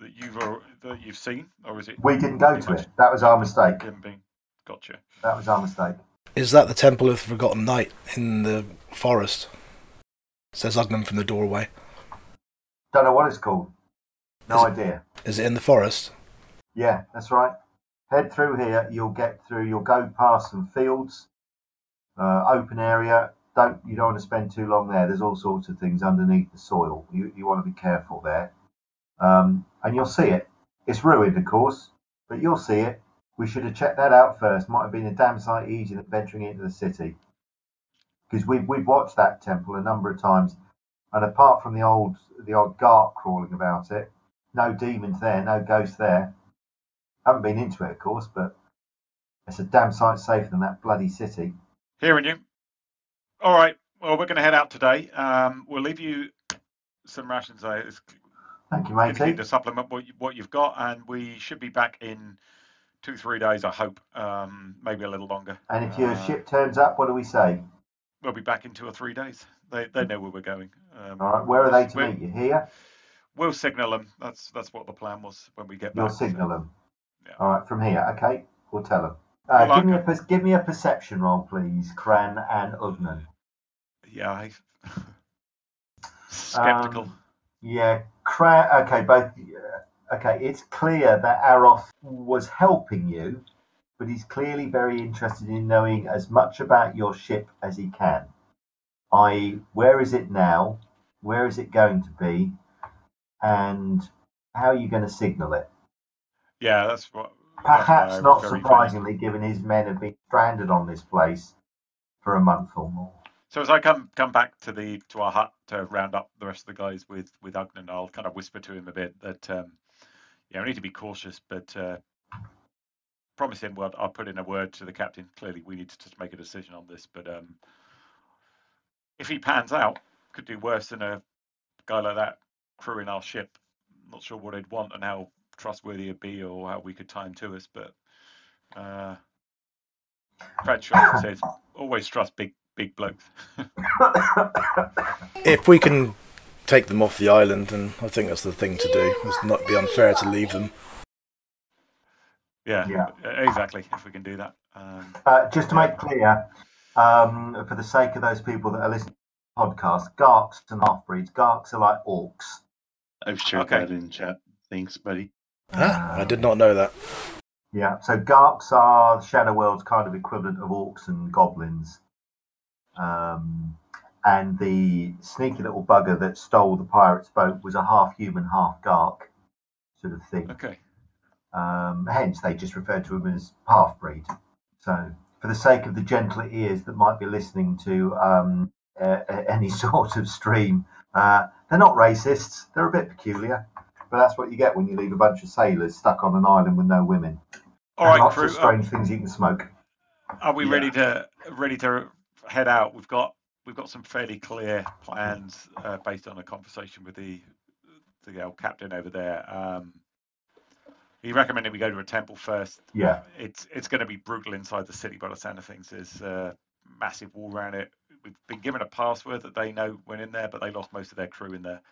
that you've al- that you've seen, or is it? We didn't go to it. That was our mistake. Him being, gotcha. That was our mistake. Is that the Temple of the Forgotten Knight in the forest? Says Ugnan from the doorway. Don't know what it's called. No Is idea. Is it in the forest? Yeah, that's right. Head through here. You'll get through. You'll go past some fields, uh, open area. Don't you don't want to spend too long there. There's all sorts of things underneath the soil. You you want to be careful there, um, and you'll see it. It's ruined, of course, but you'll see it. We should have checked that out first. Might have been a damn sight easier than venturing into the city, because we've we've watched that temple a number of times, and apart from the old the odd gark crawling about it, no demons there, no ghosts there. Haven't been into it, of course, but it's a damn sight safer than that bloody city. Hearing you. All right. Well, we're going to head out today. Um, we'll leave you some rations. It's Thank you, matey. to supplement what, you, what you've got, and we should be back in two, three days, I hope. Um, maybe a little longer. And if your Uh, ship turns up, what do we say? We'll be back in two or three days. They, they know where we're going. Um, All right, where are they to meet you? Here? We'll signal them. That's that's what the plan was when we get You'll back. so- signal them. yeah. All right, from here. Okay, we'll tell them. Uh, Well, give, me a, per- give me a perception roll, please, Kren and Ugnan. Yeah. I, skeptical. Um, Yeah, Kren. Okay, both. uh, Okay, it's clear that Aroth was helping you, but he's clearly very interested in knowing as much about your ship as he can. I.e., where is it now? Where is it going to be? And how are you going to signal it? yeah, that's what. Perhaps was not surprisingly, given his men have been stranded on this place for a month or more. So as I come come back to the to our hut to round up the rest of the guys with with Ugnan, I'll kind of whisper to him a bit that um, yeah, we need to be cautious, but uh, promise him well, I'll put in a word to the captain. Clearly, we need to just make a decision on this, but um, if he pans out, could do worse than a guy like that crewing our ship. Not sure what he'd want and how trustworthy he'd be, or how we could tie him to us, but. Uh, Bradshaw says, always trust big big blokes. If we can take them off the island, then I think that's the thing to do. It's not be unfair to leave them. Yeah, Yeah. exactly. If we can do that. Um, Uh, just to make clear, um, for the sake of those people that are listening to the podcast, Garks and half breeds. Garks are like orcs. I've shared Okay. that in chat. Thanks, buddy. Ah, I did not know that. Yeah, so Garks are the Shadow World's kind of equivalent of orcs and goblins. Um, and the sneaky little bugger that stole the pirate's boat was a half human, half Gark sort of thing. okay. Um, hence, they just refer to him as half breed. So, for the sake of the gentler ears that might be listening to um, any sort of stream, uh, they're not racists. They're a bit peculiar, but that's what you get when you leave a bunch of sailors stuck on an island with no women. All and right, lots crew. of strange things you can smoke. uh, are we Yeah. ready to ready to head out? We've got we've got some fairly clear plans uh, based on a conversation with the the old captain over there. Um, he recommended we go to a temple first. Yeah. It's it's going to be brutal inside the city by the sound of things. There's a massive wall around it. We've been given a password that they know went in there, but they lost most of their crew in there.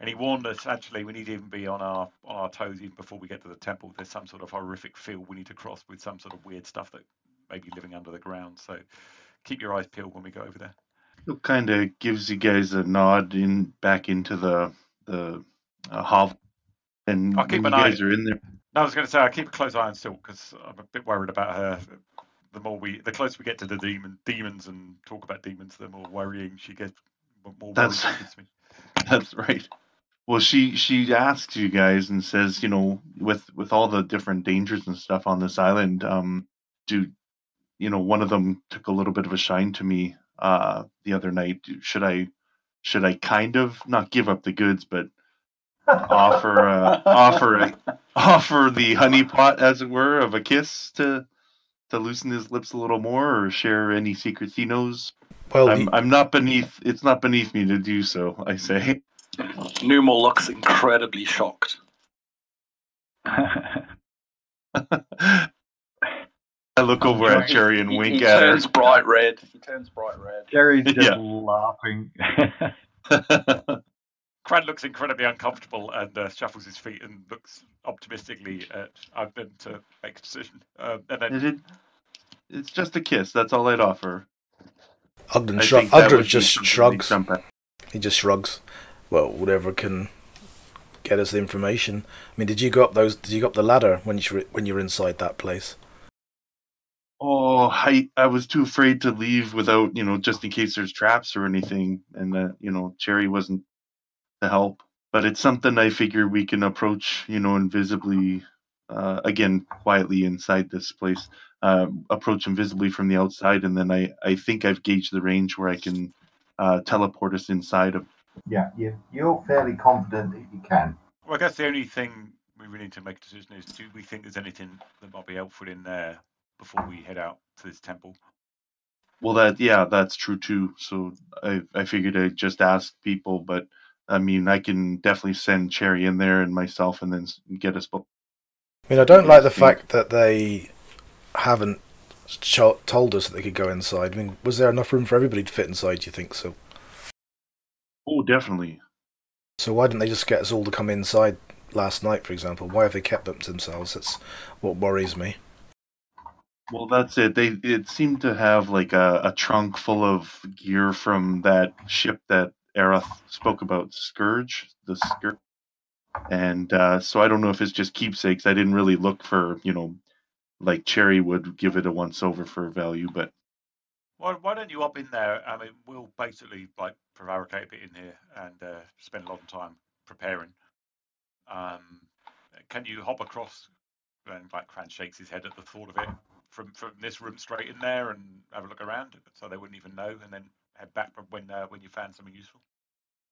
And he warned us actually we need to even be on our on our toes even before we get to the temple. There's some sort of horrific field we need to cross with some sort of weird stuff that may be living under the ground. So keep your eyes peeled when we go over there. It kind of gives you guys a nod in back into the the uh, hovel. And I'll keep when an you eye- guys are in there, No, I was going to say I keep a close eye on Silk because I'm a bit worried about her. The more we, the closer we get to the demon, demons, and talk about demons, the more worrying she gets. More That's- she gets me. That's right. Well, she she asks you guys and says, you know, with with all the different dangers and stuff on this island, um, do you know one of them took a little bit of a shine to me uh the other night. Should I should I kind of not give up the goods, but offer uh, offer offer the honey pot as it were, of a kiss to to loosen his lips a little more, or share any secrets he knows? Well, I'm you- I'm not beneath. It's not beneath me to do so. I say. Numal looks incredibly shocked. I look over at Cherry and He- wink he at turns bright red. He turns bright red. Cherry's just Yeah. laughing. her. Cran looks incredibly uncomfortable and uh, shuffles his feet and looks optimistically at Ogden to make a decision. Um, and then It- it- it's just a kiss. That's all I'd offer. Ogden, shrug- Ogden just shrugs. He just shrugs. Well, whatever can get us the information. I mean, did you go up those? Did you go up the ladder when you were, when you were inside that place? Oh, I I was too afraid to leave without you know just in case there's traps or anything, and that you know Cherry wasn't to help. But it's something I figure we can approach, you know, invisibly. Uh, again, quietly inside this place, uh, approach invisibly from the outside, and then I I think I've gauged the range where I can uh, teleport us inside of. Yeah, you, you're fairly confident that you can. Well, I guess the only thing we really need to make a decision is: do we think there's anything that might be helpful in there before we head out to this temple? Well, that yeah, that's true too. So I I figured I'd just ask people, but I mean I can definitely send Cherry in there and myself, and then get us both. I mean, I don't like the Yes, fact that they haven't cho- told us that they could go inside. I mean, was there enough room for everybody to fit inside? Do you think so? Oh, definitely. So why didn't they just get us all to come inside last night, for example? Why have they kept them to themselves? That's what worries me. Well, that's it. They it seemed to have like a, a trunk full of gear from that ship that Aerith spoke about, Scourge, the Scourge. And uh, so I don't know if it's just keepsakes. I didn't really look for, you know, like Cherry would give it a once over for value, but Why, why don't you up in there? I mean, we'll basically like prevaricate a bit in here and uh, spend a lot of time preparing. Um, can you hop across? And like Cran shakes his head at the thought of it from from this room straight in there and have a look around, so they wouldn't even know, and then head back when uh, when you found something useful.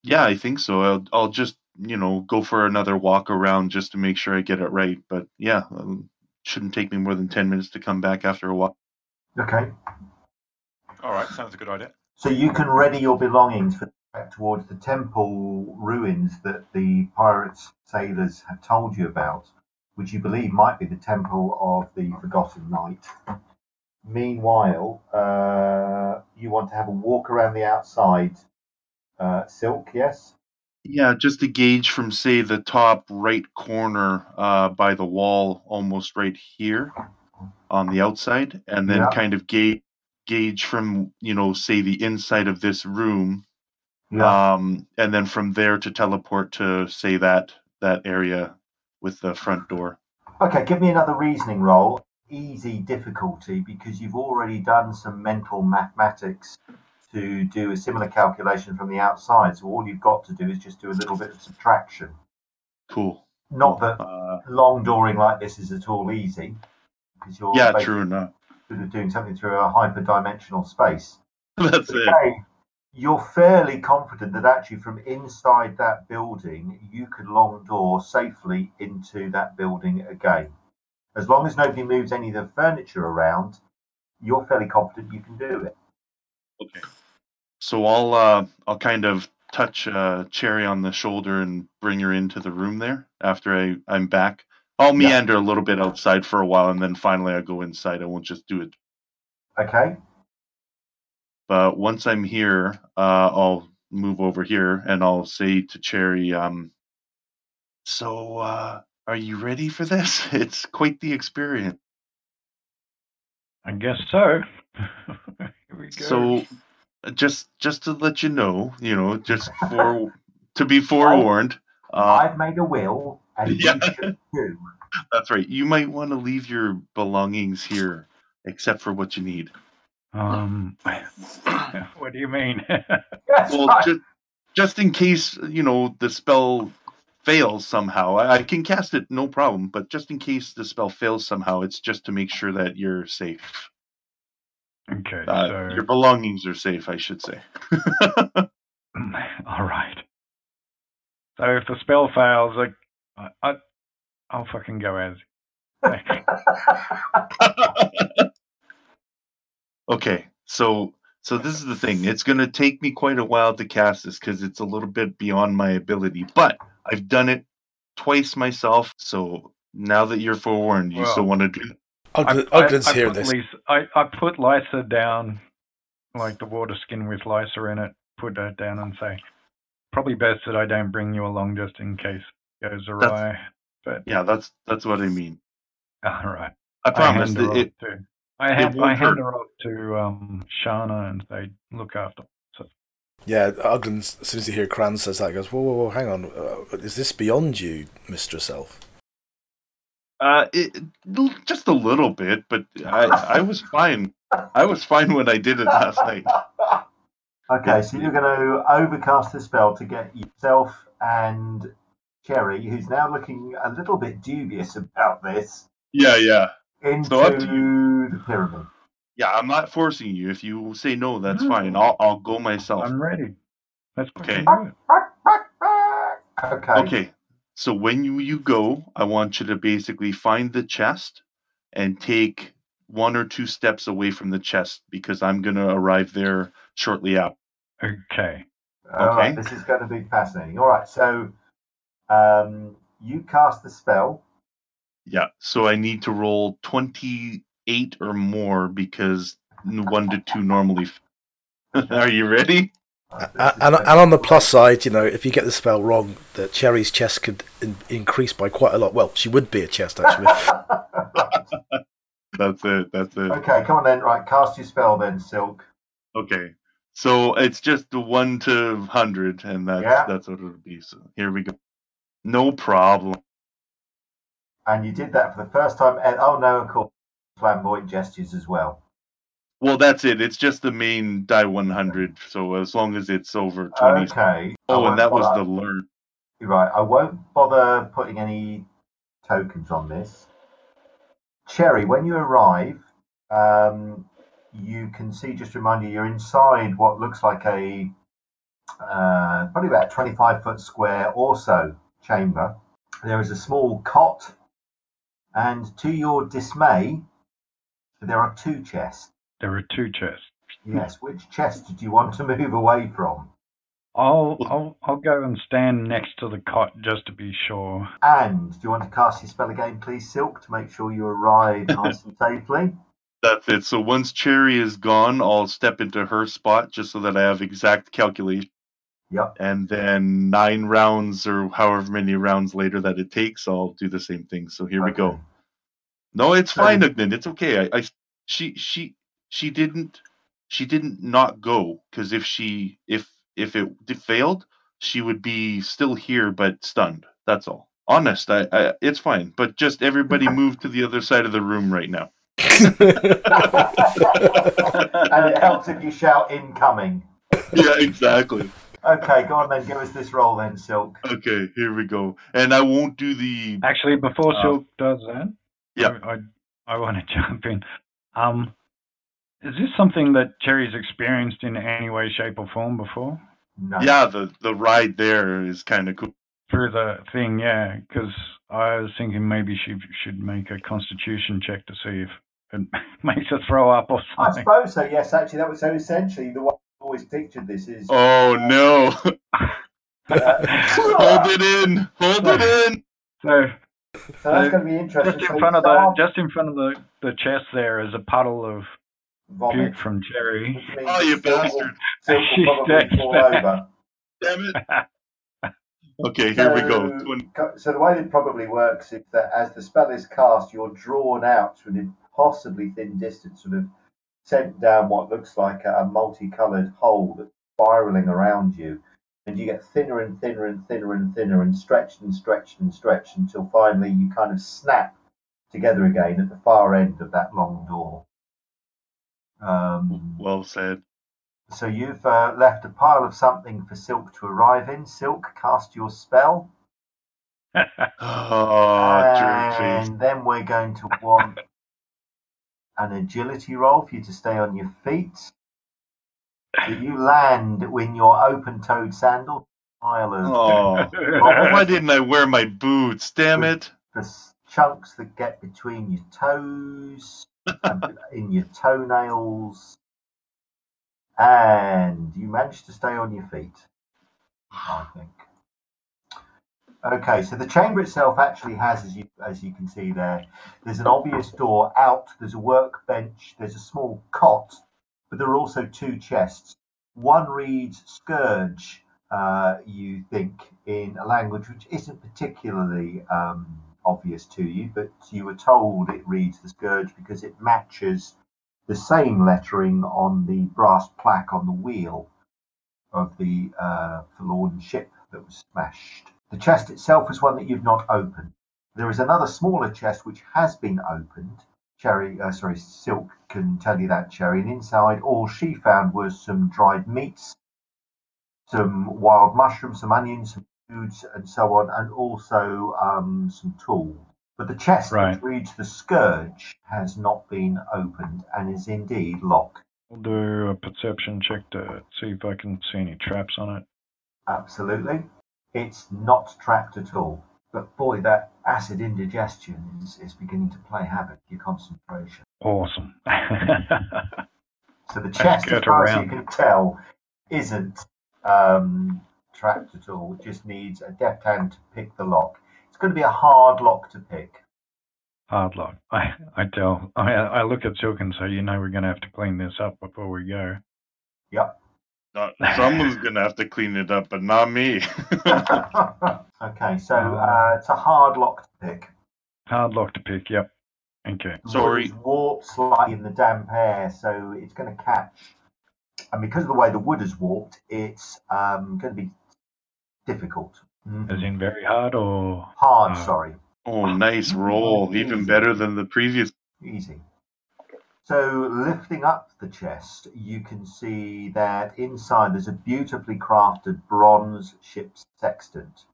Yeah, I think so. I'll, I'll just, you know, go for another walk around just to make sure I get it right. But yeah, um, shouldn't take me more than 10 minutes to come back after a walk. Okay. All right, sounds a good idea. So you can ready your belongings for the back towards the temple ruins that the pirates sailors have told you about, which you believe might be the temple of the Forgotten Knight. Meanwhile, uh, you want to have a walk around the outside. Uh, silk, yes. Yeah, just to gauge from, say, the top right corner uh, by the wall, almost right here on the outside, and then Yeah. kind of gauge, gauge from, you know, say the inside of this room, Yeah. um, and then from there to teleport to, say, that that area with the front door. Okay, give me another reasoning roll. Easy difficulty because you've already done some mental mathematics to do a similar calculation from the outside. So all you've got to do is just do a little bit of subtraction. Cool. Not that Uh, long dooring like this is at all easy because you're yeah, true enough. Sort of doing something through a hyperdimensional space. That's it. Okay, you're fairly confident that actually from inside that building you could long door safely into that building again. As long as nobody moves any of the furniture around, you're fairly confident you can do it. Okay. So I'll uh I'll kind of touch uh Cherry on the shoulder and bring her into the room there after I I'm back. I'll Yeah. meander a little bit outside for a while and then finally I'll go inside. I won't just do it. Okay? But once I'm here, uh I'll move over here and I'll say to Cherry, um so uh are you ready for this? It's quite the experience. I guess so. Here we go. So just just to let you know, you know, just for to be forewarned, Uh, I've made a will, and Yeah. you should too. that's right. You might want to leave your belongings here, except for what you need. Um, what do you mean? Well, just just in case you know the spell fails somehow, I, I can cast it no problem. But just in case the spell fails somehow, it's just to make sure that you're safe. okay, Uh, so Your belongings are safe, I should say. all right. So if the spell fails, like, I, I, I'll fucking go as. okay, so so this is the thing. It's gonna take me quite a while to cast this because it's a little bit beyond my ability. But I've done it twice myself. So now that you're forewarned, you still want to do. Ogden, I, Ogden's I, I hearing put this. Lisa, I, I put Lysa down, like the water skin with Lysa in it. Put her down and say, probably best that I don't bring you along just in case it goes awry. But Yeah, that's that's what I mean. all right, I I promise. hand her off it, to. I hand, won't I hand her off to um, Shana and they look after. So, Yeah, Ogden, as soon as you hear Kran says that, goes, whoa, whoa, whoa, hang on. Uh, is this beyond you, Mistress Elf? Uh, it, just a little bit, but I, I was fine. I was fine when I did it last night. Okay, so you're going to overcast the spell to get yourself and Cherry, who's now looking a little bit dubious about this, Yeah, yeah, into So up to you. the pyramid. yeah. I'm not forcing you. If you say no, that's No. fine. I'll I'll go myself. I'm ready. Let's Okay. fucking do it. Okay. Okay. So when you you go, I want you to basically find the chest and take one or two steps away from the chest because I'm gonna arrive there shortly after. Okay. All right, Okay. this is going to be fascinating. All right, so um, you cast the spell. Yeah. So I need to roll twenty eight or more because one to two normally. Are you ready? Uh, A- And, and on the plus side, you know, if you get the spell wrong, the Cherry's chest could in, increase by quite a lot. Well, she would be a chest, actually. That's it. That's it. okay, come on then. Right, cast your spell then, Silk. Okay. So it's just the one to hundred, and that's Yeah. that's what it'll be. So here we go. No problem. And you did that for the first time. And, oh no, of course, flamboyant gestures as well. Well, that's it. It's just the main die one hundred. So as long as it's over twenty. Okay. Oh, and that was the learn. Right, I won't bother putting any tokens on this. Cherry, when you arrive, um, you can see, just remind you, you're inside what looks like a uh, probably about 25 foot square or so chamber. There is a small cot, and to your dismay, there are two chests. There are two chests. Yes, which chest do you want to move away from? I'll I'll I'll go and stand next to the cot just to be sure. And do you want to cast your spell again, please, Silk, to make sure you arrive nice and safely? That's it. So once Cherry is gone, I'll step into her spot just so that I have exact calculation. Yep. And then nine rounds or however many rounds later that it takes, I'll do the same thing. So here we go. No, it's So- fine, Ugnin. It's okay. I, I she she she didn't she didn't not go because if she if if it failed, she would be still here but stunned. That's all. Honest, I, I it's fine. But just everybody move to the other side of the room right now. and it helps if you shout incoming. yeah, exactly. Okay, go on then, give us this roll then, Silk. Okay, here we go. And I won't do the Actually, before Uh, Silk does that, yeah. I, I I want to jump in. Um, is this something that Cherry's experienced in any way, shape, or form before? No. Yeah, the the ride there is kind of cool. Through the thing, yeah, because I was thinking maybe she should make a Constitution check to see if it makes her throw up or something. I suppose so, yes, actually, that was so essentially the way I've always pictured this is. Oh no! uh, Hold it in! Hold it in! So so that's going to be interesting. just So in front of the start just in front of the the chest there is a puddle of vomit, puke from Cherry. Oh, you bastard! Silk She will probably sticks fall back. over. Damn it! Okay, here we go. So- Twen- Co- So the way it probably works is that as the spell is cast, you're drawn out to an impossibly thin distance, sort of sent down what looks like a, a multicolored hole that's spiraling around you. and you get thinner and thinner and thinner and thinner and stretched and stretched and stretched until finally you kind of snap together again at the far end of that long door. Um, Well said. so you've uh, left a pile of something for Silk to arrive in. Silk, cast your spell. Oh, and then we're going to want an agility roll for you to stay on your feet. So you land in your open-toed sandal. Oh, why oh, didn't I wear my boots? Damn it. the chunks that get between your toes, and in your toenails, and you manage to stay on your feet. I think. Okay, so the chamber itself actually has, as you as you can see there, there's an obvious door out. There's a workbench. There's a small cot, but there are also two chests. One reads "scourge." Uh, you think in a language which isn't particularly um, obvious to you, but you were told it reads the scourge because it matches the same lettering on the brass plaque on the wheel of the uh, forlorn ship that was smashed. The chest itself is one that you've not opened. There is another smaller chest which has been opened. Cherry, uh, sorry, Silk can tell you that, Cherry. And inside, all she found was some dried meats, some wild mushrooms, some onions, some foods, and so on, and also um, some tools. But the chest Right. that reads the scourge has not been opened and is indeed locked. We'll do a perception check to see if I can see any traps on it. Absolutely. It's not trapped at all. But boy, that acid indigestion is, is beginning to play havoc with your concentration. Awesome. So the chest, as far as you can tell, isn't um, trapped at all. It just needs a deft hand to pick the lock. It's going to be a hard lock to pick. Hard lock. I, I tell, I, I look at Silk and say, you know, we're going to have to clean this up before we go. Yep. Uh, someone's going to have to clean it up, but not me. okay, so uh, it's a hard lock to pick. Hard lock to pick, yep. Okay. Sorry. wood is warped slightly in the damp air, so it's going to catch. And because of the way the wood is warped, it's um, going to be difficult. Mhm. As in very hard or Hard, uh, sorry. oh, nice roll. Even better than the previous. Easy. So, lifting up the chest, you can see that inside there's a beautifully crafted bronze ship's sextant.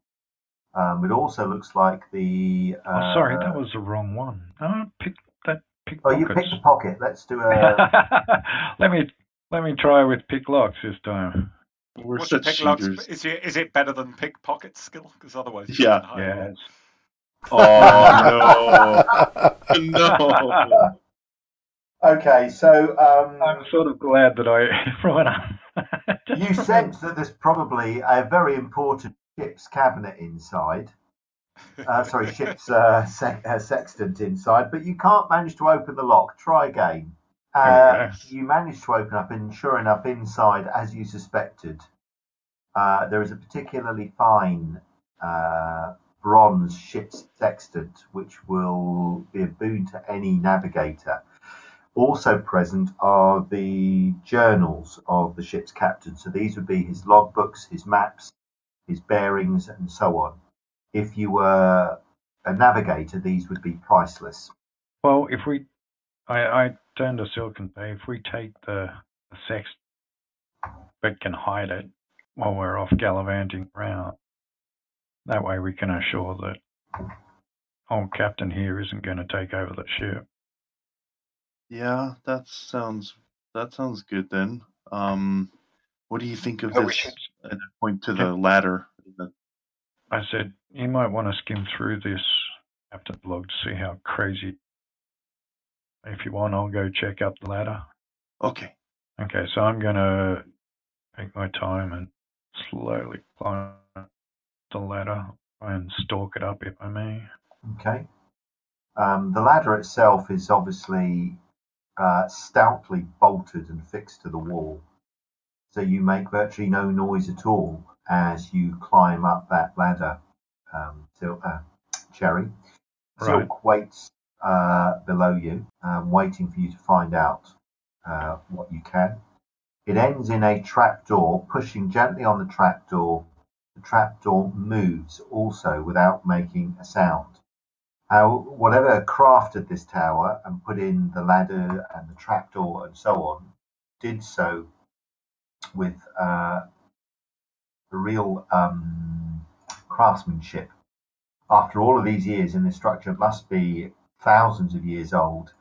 Um, it also looks like the. Uh, Oh, sorry, that was the wrong one. Oh, pick that pick Oh, you pockets. picked the pocket. Let's do a. let me let me try with pick locks this time. We're What's such pick locks? cheaters. Is it is it better than pickpocket skill? Because otherwise, it's Yeah. high. Yes. Oh, no. no. Okay, so um, I'm sort of glad that I brought up. you sense that there's probably a very important ship's cabinet inside. Uh, sorry, ship's uh, se- uh, sextant inside, but you can't manage to open the lock. Try again. Uh, Okay. You manage to open up, and sure enough, inside, as you suspected, uh, there is a particularly fine uh, bronze ship's sextant, which will be a boon to any navigator. Also present are the journals of the ship's captain. So these would be his logbooks, his maps, his bearings, and so on. If you were a navigator, these would be priceless. well, if we, I, I turn to Silk and say, if we take the, the sex, but can hide it while we're off gallivanting around, that way we can assure that old captain here isn't going to take over the ship. Yeah, that sounds that sounds good then. Um, what do you think of Oh, this? should- And I point to the ladder. I said, you might want to skim through this captain log to see how crazy. If you want, I'll go check up the ladder. Okay. Okay, so I'm going to take my time and slowly climb the ladder and stalk it up if I may. Okay. Um, the ladder itself is obviously stoutly bolted and fixed to the wall. So you make virtually no noise at all as you climb up that ladder. Um, Sil- uh, Cherry. Right. Silk waits uh, below you, um, waiting for you to find out uh, what you can. It ends in a trapdoor. Pushing gently on the trapdoor, the trapdoor moves also without making a sound. How whatever crafted this tower and put in the ladder and the trapdoor and so on, did so with uh, real um, craftsmanship. After all of these years, and this structure must be thousands of years old,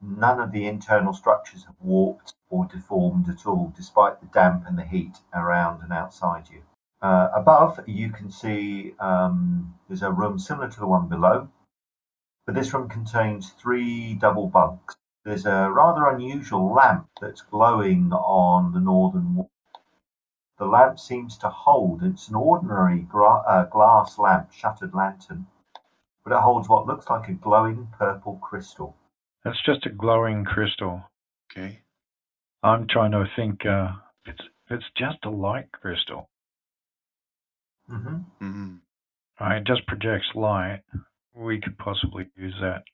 none of the internal structures have warped or deformed at all, despite the damp and the heat around and outside you. Uh, above, you can see um, there's a room similar to the one below, but this room contains three double bunks. There's a rather unusual lamp that's glowing on the northern wall. The lamp seems to hold, it's an ordinary gra- uh, glass lamp, shuttered lantern, but it holds what looks like a glowing purple crystal. It's just a glowing crystal. Okay. I'm trying to think uh, if it's if it's just a light crystal. hmm hmm Right, it just projects light. We could possibly use that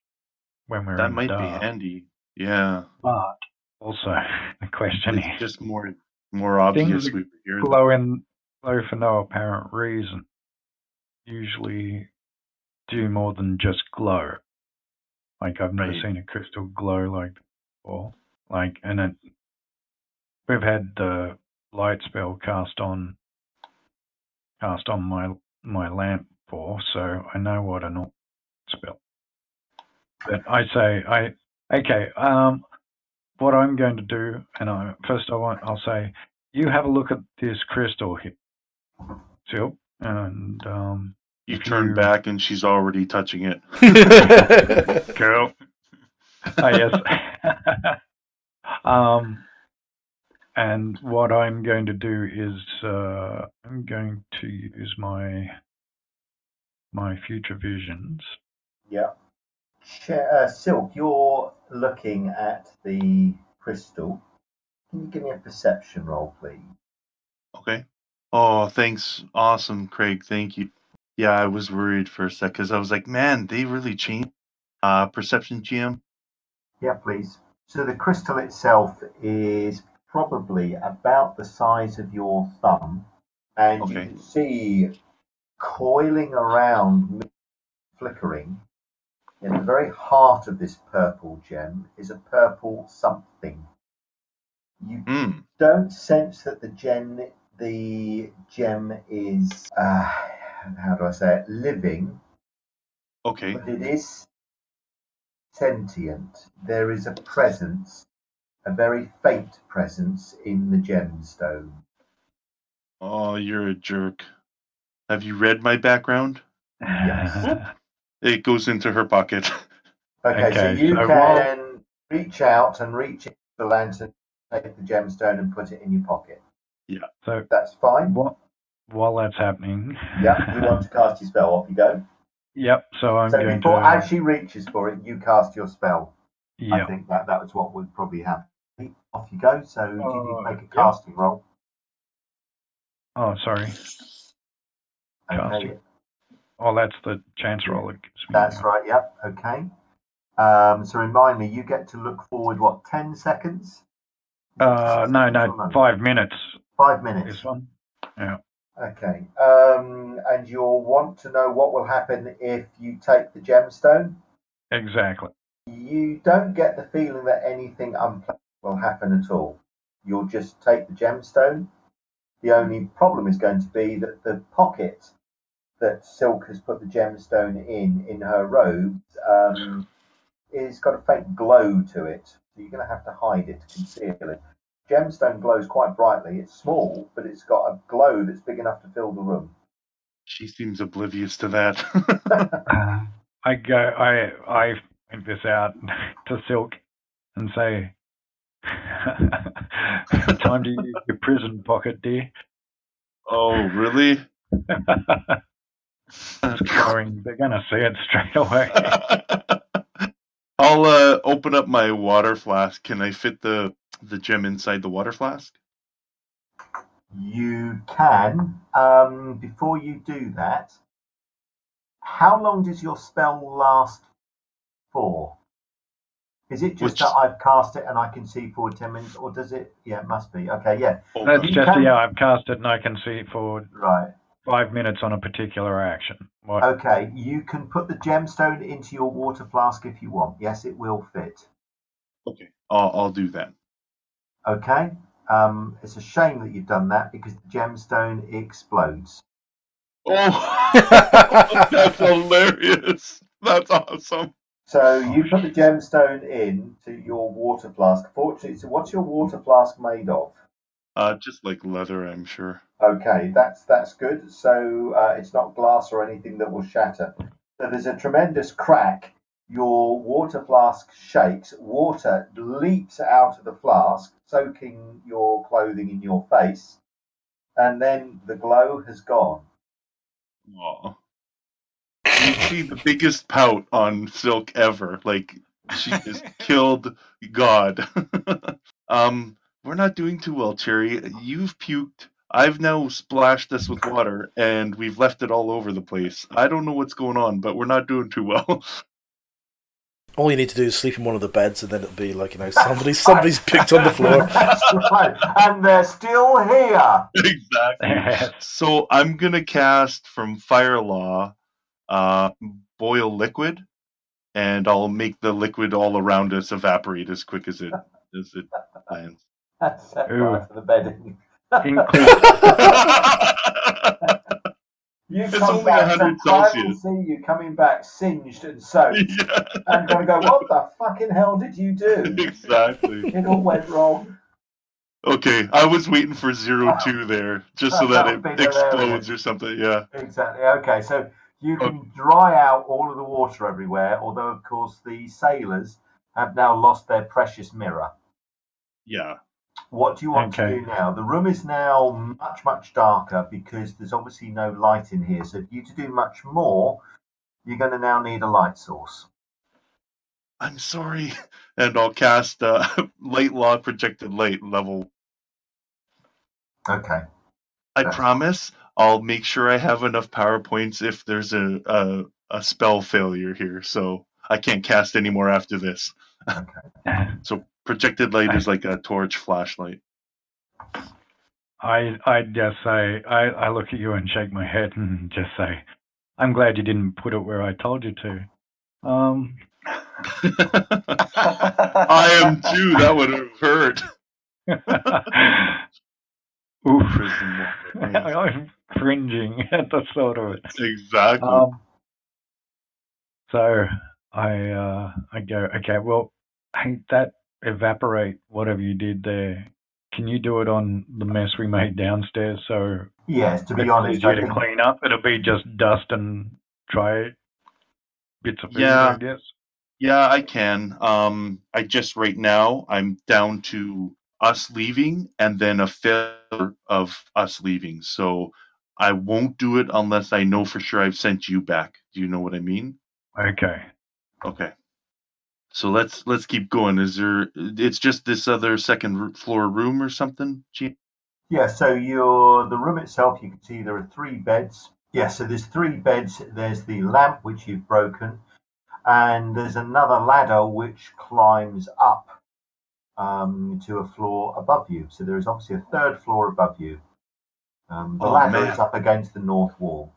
when we're That might the be handy. Yeah. But also the question It's is just more more obvious we glow in glow for no apparent reason. Usually do more than just glow. Like I've never Right. seen a crystal glow like that before. Like and it we've had the light spell cast on cast on my my lamp for, so I know what a normal spell. But I say I okay, um what I'm going to do and I first I want I'll say you have a look at this crystal here. Silk and um You turn you- back and she's already touching it. Girl. Ah, yes. um, and what I'm going to do is uh, I'm going to use my my future visions. Yeah. Uh, Silk, you're looking at the crystal. Can you give me a perception roll, please? Okay. Oh, thanks. Awesome, Craig. Thank you. Yeah, I was worried for a sec because I was like, man, they really changed. Uh, perception GM. Yeah, please. So the crystal itself is probably about the size of your thumb, and you can see coiling around, flickering. In the very heart of this purple gem is a purple something. You Mm. don't sense that the gem the gem is uh, how do I say it living, Okay. but it is sentient. There is a presence, a very faint presence in the gemstone. Oh, you're a jerk. Have you read my background? Yes. It goes into her pocket. Okay, Okay, so you so can reach out and reach into the lantern, take the gemstone and put it in your pocket. Yeah. So That's fine. what, while that's happening, Yeah, you want to cast your spell. Off you go. Yep. So I'm going to. so going before to. as she reaches for it, you cast your spell. I think that that was what would probably happen. Off you go. So do you need to Uh, make a yeah. casting roll? Oh, sorry. Okay, Casting. Oh, that's the chance roll. It gives me that's right. Yep. Okay. Um, so remind me, you get to look forward. What? Ten seconds? Uh, no, no, five minutes. Five minutes. This one. Yeah. Okay. Um, and you'll want to know what will happen if you take the gemstone. Exactly. You don't get the feeling that anything unpleasant will happen at all. You'll just take the gemstone. The only problem is going to be that the pocket that Silk has put the gemstone in in her robes um, is got a faint glow to it. So you're going to have to hide it, conceal it. Gemstone glows quite brightly. It's small, but it's got a glow that's big enough to fill the room. She seems oblivious to that. I go. I I point this out to Silk and say, "Time to use your prison pocket, dear." oh, really? It's glowing. They're gonna see it straight away. I'll uh, open up my water flask. Can I fit the the gem inside the water flask? You can. Um, before you do that, how long does your spell last for? Is it just Which- that I've cast it and I can see forward 10 minutes, or does it? Yeah, it must be. Okay, yeah, That's You just can- yeah. I've cast it and I can see it for right. Five minutes on a particular action. What? Okay, you can put the gemstone into your water flask if you want. Yes, it will fit. okay. I'll, I'll do that. Okay, um, it's a shame that you've done that because the gemstone explodes. Oh, that's hilarious. That's awesome. So you put the gemstone in to your water flask. Fortunately, so what's your water flask made of? Uh, just like leather, I'm sure. Okay, that's that's good. So uh, it's not glass or anything that will shatter. So there's a tremendous crack. Your water flask shakes. Water leaps out of the flask, soaking your clothing in your face, and then the glow has gone. Aw. You see the biggest pout on Silk ever. Like she just killed God. um, we're not doing too well, Cherry. You've puked. I've now splashed us with water, and we've left it all over the place. I don't know what's going on, but we're not doing too well. All you need to do is sleep in one of the beds, and then it'll be like you know somebody somebody's picked on the floor. Right, and they're still here. exactly. So I'm gonna cast from Fire Law, uh, boil liquid, and I'll make the liquid all around us evaporate as quick as it as it lands. That's set right for the bedding. You It's come only back, 100 so I Celsius. see you coming back singed and soaked. yeah, I'm going to go, what the fucking hell did you do? exactly. It all went wrong. Okay, I was waiting for zero oh. two there, just so that That it explodes or something. Yeah. Exactly. Okay, so you can dry out all of the water everywhere, although, of course, the sailors have now lost their precious mirror. Yeah. What do you want Okay. to do now? The room is now much, much darker because there's obviously no light in here. So, for you to do much more, you're going to now need a light source. I'm sorry, and I'll cast uh, light law projected late level Okay. I Right. promise I'll make sure I have enough PowerPoints if there's a, a a spell failure here, so I can't cast anymore after this. Okay. so projected light is like a torch flashlight. I I just say I, I look at you and shake my head and just say, I'm glad you didn't put it where I told you to. Um, I am too. That would have hurt. oof. Prison water, yes. I'm cringing at the thought of it. Exactly. Um, so I uh, I go okay. Well, hey, that evaporate whatever you did there. Can you do it on the mess we made downstairs? So Yes, to be it's honest, I easier to clean up. It'll be just dust and dry bits of food, Yeah. I guess. Yeah, I can. Um, I just right now I'm down to us leaving and then a failure of us leaving. So I won't do it unless I know for sure I've sent you back. Do you know what I mean? Okay. Okay. So let's let's keep going. Is there? It's just this other second floor room or something. Gee? Yeah, so your the room itself, you can see there are three beds. Yeah, so there's three beds. There's the lamp which you've broken, and there's another ladder which climbs up um, to a floor above you. So there is obviously a third floor above you. Um, the Oh, ladder man. is up against the north wall.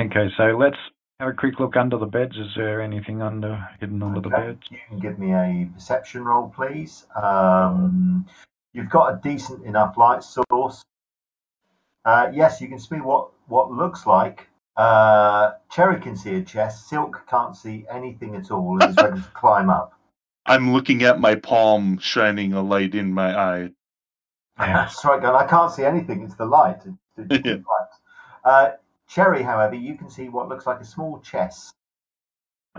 Okay. So let's have a quick look under the beds. Is there anything under hidden under the beds? You can give me a perception roll, please. Um, you've got a decent enough light source. Uh, yes, you can see what, what looks like. Uh, Cherry can see a chest. Silk can't see anything at all and is ready to climb up. I'm looking at my palm, shining a light in my eye. Yeah. That's right, going. I can't see anything. It's the light. It's, it's Yeah. the light. Uh, Cherry, however, you can see what looks like a small chest.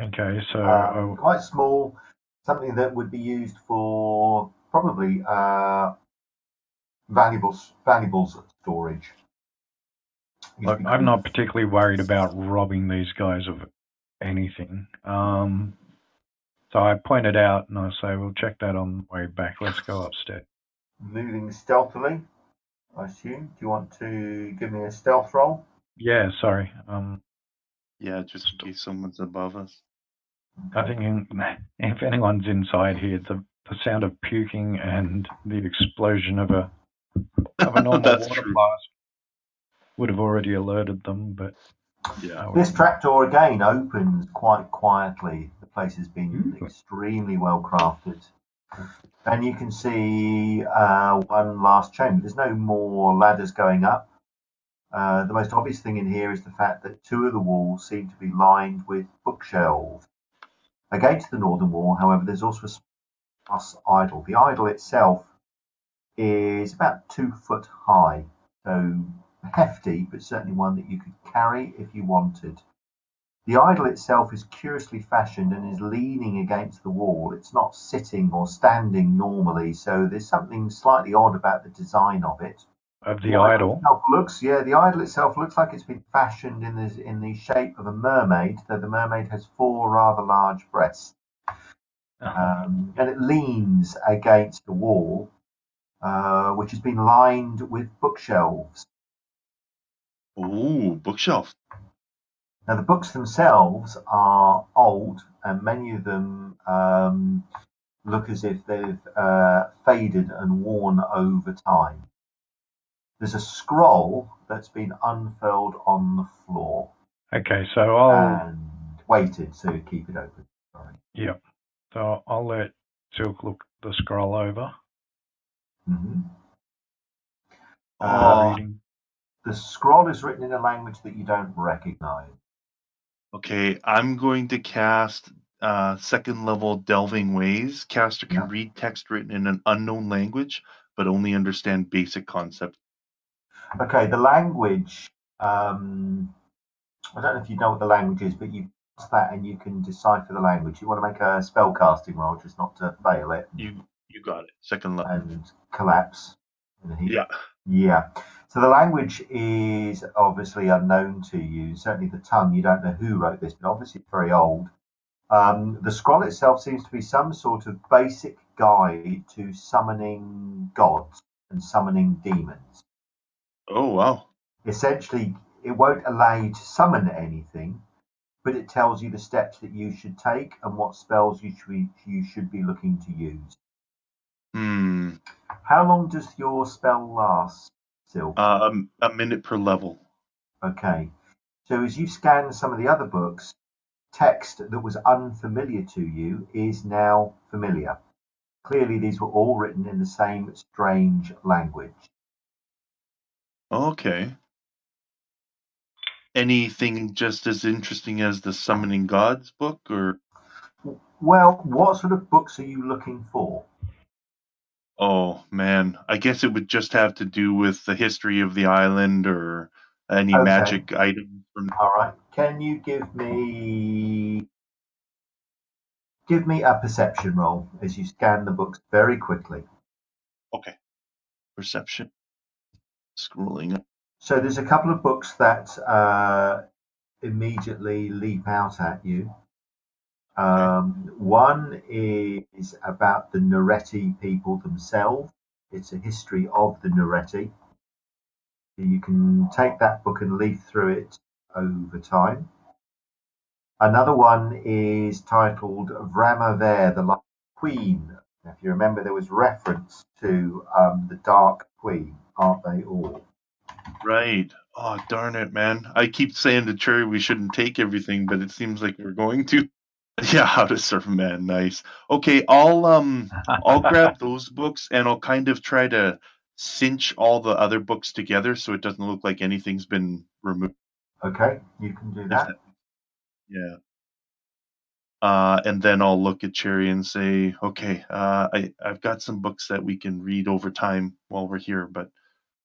Okay. So uh, oh, quite small, something that would be used for probably uh, valuables valuables storage. Look, I'm not particularly worried about robbing these guys of anything. Um, so I pointed out and I say, "We'll check that on the way back. Let's go upstairs." moving stealthily. I assume. Do you want to give me a stealth roll? Yeah, sorry. Um, Yeah, just in case someone's above us. I think in, if anyone's inside here, the, the sound of puking and the explosion of a of a normal That's water true. blast would have already alerted them. But Yeah. This trapdoor again opens quite quietly. The place has been Ooh. extremely well crafted. And you can see uh, one last chamber. There's no more ladders going up. Uh, the most obvious thing in here is the fact that two of the walls seem to be lined with bookshelves. Against the northern wall, however, there's also a plus idol. The idol itself is about two foot high, so hefty, but certainly one that you could carry if you wanted. The idol itself is curiously fashioned and is leaning against the wall. It's not sitting or standing normally, so there's something slightly odd about the design of it. Of the idol. itself looks, yeah, the idol itself looks like it's been fashioned in the in the shape of a mermaid, though the mermaid has four rather large breasts, um, and it leans against the wall, uh, which has been lined with bookshelves. Ooh, bookshelf. Now, the books themselves are old, and many of them um, look as if they've uh, faded and worn over time. There's a scroll that's been unfurled on the floor Okay, so I'll and weighted to keep it open. Sorry. yeah, so I'll let Silk look the scroll over. hmm Oh, Uh. The scroll is written in a language that you don't recognize. Okay, I'm going to cast uh, second level Delving Ways. Caster can Yeah. read text written in an unknown language, but only understand basic concepts. Okay, the language. Um, I don't know if you know what the language is, but you pass that and you can decipher the language. You want to make a spell casting roll, just not to fail it You you got it. Second level. and collapse. Yeah. Yeah. So the language is obviously unknown to you. Certainly the tongue, you don't know who wrote this, but obviously it's very old. Um, the scroll itself seems to be some sort of basic guide to summoning gods and summoning demons. Oh wow. essentially it won't allow you to summon anything but it tells you the steps that you should take and what spells you should be, you should be looking to use Hmm. how long does your spell last Sil? Uh, um, a minute per level. okay so as you scan some of the other books text that was unfamiliar to you is now familiar clearly these were all written in the same strange language Okay. Anything just as interesting as the Summoning Gods book, or well what sort of books are you looking for oh man, I guess it would just have to do with the history of the island or any Okay. magic items from. All right. Can you give me give me a perception roll as you scan the books very quickly? Okay. Perception. Scrolling up. So there's a couple of books that uh, immediately leap out at you. Um, one is about the Nuretti people themselves. It's a history of the Nuretti. You can take that book and leaf through it over time. Another one is titled Vramaver, the Light Queen. Now, if you remember, there was reference to um, the Dark Queen, aren't they all? Right. Oh darn it, man! I keep saying to Cherry we shouldn't take everything, but it seems like we're going to. Yeah, how to surf man, nice. Okay, I'll um I'll grab those books and I'll kind of try to cinch all the other books together so it doesn't look like anything's been removed. Okay, you can do that. that- Yeah. Uh, and then I'll look at Cherry and say, okay, uh, I, I've got some books that we can read over time while we're here, but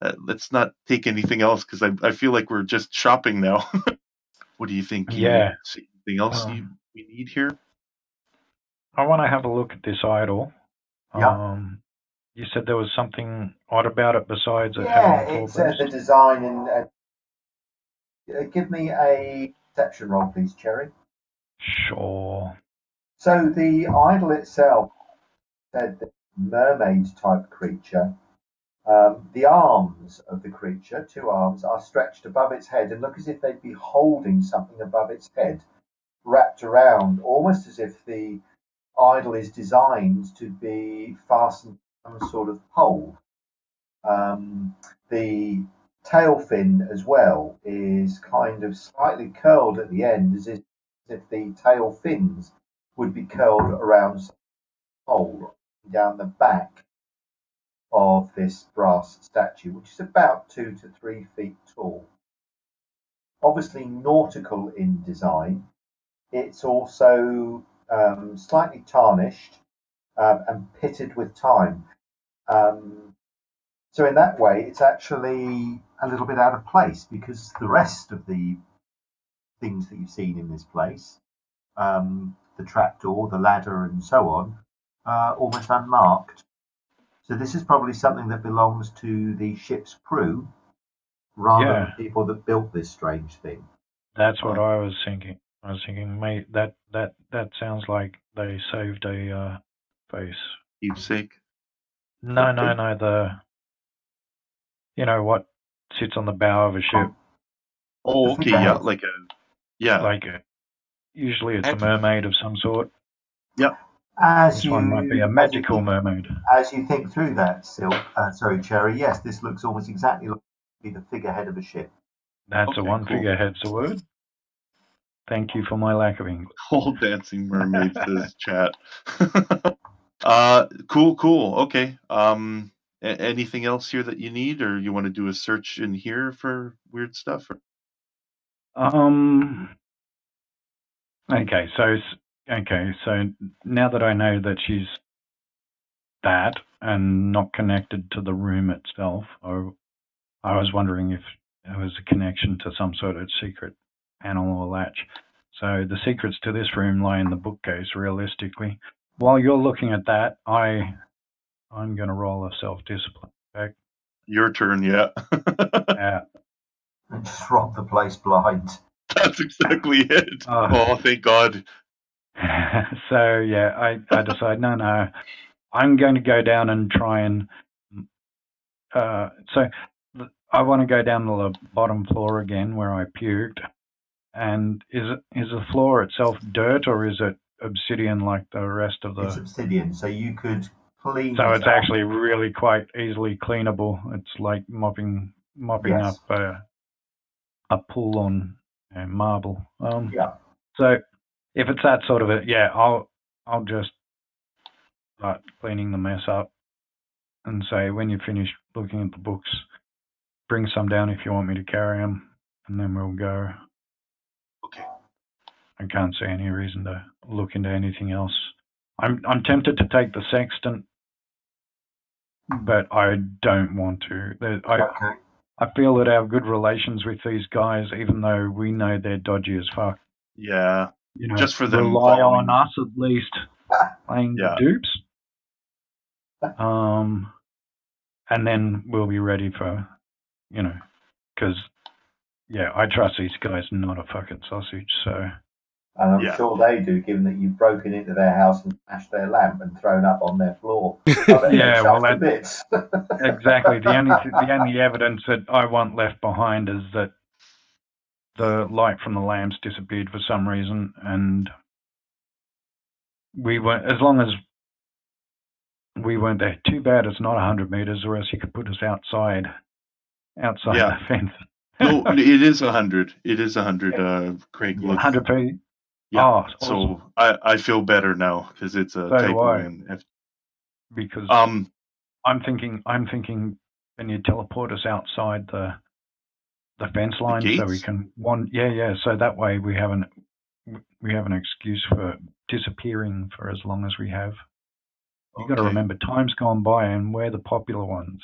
uh, let's not take anything else because I, I feel like we're just shopping now. what do you think? You Yeah. See anything else Um, you, we need here? I want to have a look at this idol. Yeah. Um, you said there was something odd about it besides it Yeah, having it's uh, the design and. Uh, uh, give me a perception roll, please, Cherry. Sure. So the idol itself said that mermaid type creature. Um, the arms of the creature, two arms, are stretched above its head and look as if they'd be holding something above its head, wrapped around, almost as if the idol is designed to be fastened to some sort of pole. Um, the tail fin as well is kind of slightly curled at the end, as if, as if the tail fins would be curled around some pole down the back of this brass statue, which is about two to three feet tall. Obviously, nautical in design. It's also um, slightly tarnished um, and pitted with time. Um, so, in that way, it's actually a little bit out of place because the rest of the things that you've seen in this place, um, the trapdoor, the ladder, and so on, are almost unmarked. So this is probably something that belongs to the ship's crew rather Yeah. than people that built this strange thing. That's what I was thinking. I was thinking, mate, that that that sounds like they saved a uh, face. Keepsake. No, no, no. The you know what sits on the bow of a ship, Oh, okay, yeah, like a yeah. like a, usually it's a mermaid of some sort. As This you, one might be a as you magical think- mermaid. As you think through that, Silk, uh, sorry, Cherry, yes, this looks almost exactly like be the figurehead of a ship. That's a one cool. figurehead's a word. Thank you for my lack of English. Whole dancing mermaid says chat. uh, cool, cool. Okay. Um, a- anything else here that you need, or you want to do a search in here for weird stuff? Or? Um. Okay, so s- okay, so now that I know that she's that and not connected to the room itself, I, I was wondering if there was a connection to some sort of secret panel or latch. So the secrets to this room lie in the bookcase. Realistically, while you're looking at that, I, I'm going to roll a self-discipline check. Your turn, yeah. Uh, And just rob the place blind. That's exactly it. Uh. oh, thank God. so yeah, I, I decide no, no, I'm going to go down and try and. Uh, so I want to go down to the bottom floor again where I puked, and is it is the floor itself dirt or is it obsidian like the rest of the? It's obsidian, so you could clean. So it's up. actually really quite easily cleanable. It's like mopping mopping Yes. up a, a pool on uh, marble. Um, Yeah. So if it's that sort of it, yeah, I'll I'll just start cleaning the mess up and say when you finish looking at the books, bring some down if you want me to carry them, and then we'll go. Okay. I can't see any reason to look into anything else. I'm I'm tempted to take the sextant, but I don't want to. I Okay. I feel that our good relations with these guys, even though we know they're dodgy as fuck, Yeah. You know, Just for them rely following. on us at least playing Yeah. the dupes. Um, and then we'll be ready for, you know, because yeah, I trust these guys not a fucking sausage. So And I'm Yeah. sure they do, given that you've broken into their house and smashed their lamp and thrown up on their floor. I bet they're Yeah, well, chuffed that- bits. exactly the only the only evidence that I want left behind is that the light from the lamps disappeared for some reason, and we weren't as long as we weren't there. Too bad it's not hundred meters, or else you could put us outside, outside Yeah. the fence. No, it is a hundred. It is a hundred. Uh, Craig, look. hundred feet. Yeah. Oh, So awesome. I, I feel better now because it's a So typo. In F- because um, I'm thinking, I'm thinking, can you teleport us outside the the fence line so we can one? Yeah, yeah. So that way we have an we have an excuse for disappearing for as long as we have. You got to remember, time's gone by, and we're the popular ones.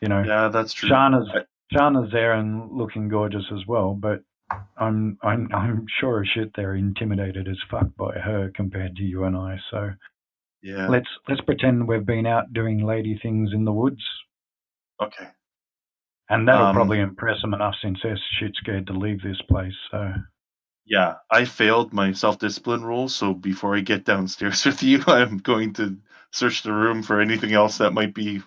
You know, Yeah, that's true. Shana's I- Shana's there and looking gorgeous as well, but I'm I'm I'm sure as shit they're intimidated as fuck by her compared to you and I. So yeah. let's let's pretend we've been out doing lady things in the woods. Okay. And that'll Um, probably impress them enough since they're shit scared to leave this place. So Yeah, I failed my self discipline rule, so before I get downstairs with you, I'm going to search the room for anything else that might be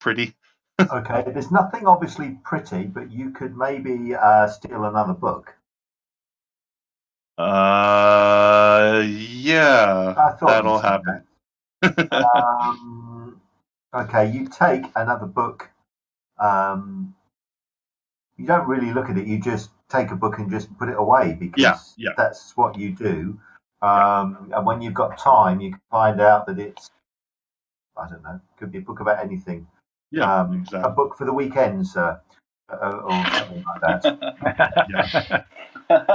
pretty. okay, there's nothing obviously pretty, but you could maybe uh, steal another book. Uh, yeah, I thought that'll happen. um, okay, you take another book. Um, you don't really look at it. You just take a book and just put it away because Yeah, yeah. that's what you do. Um, and when you've got time, you can find out that it's I don't know, could be a book about anything. yeah, um, A book for the weekend, sir, uh, or something like that.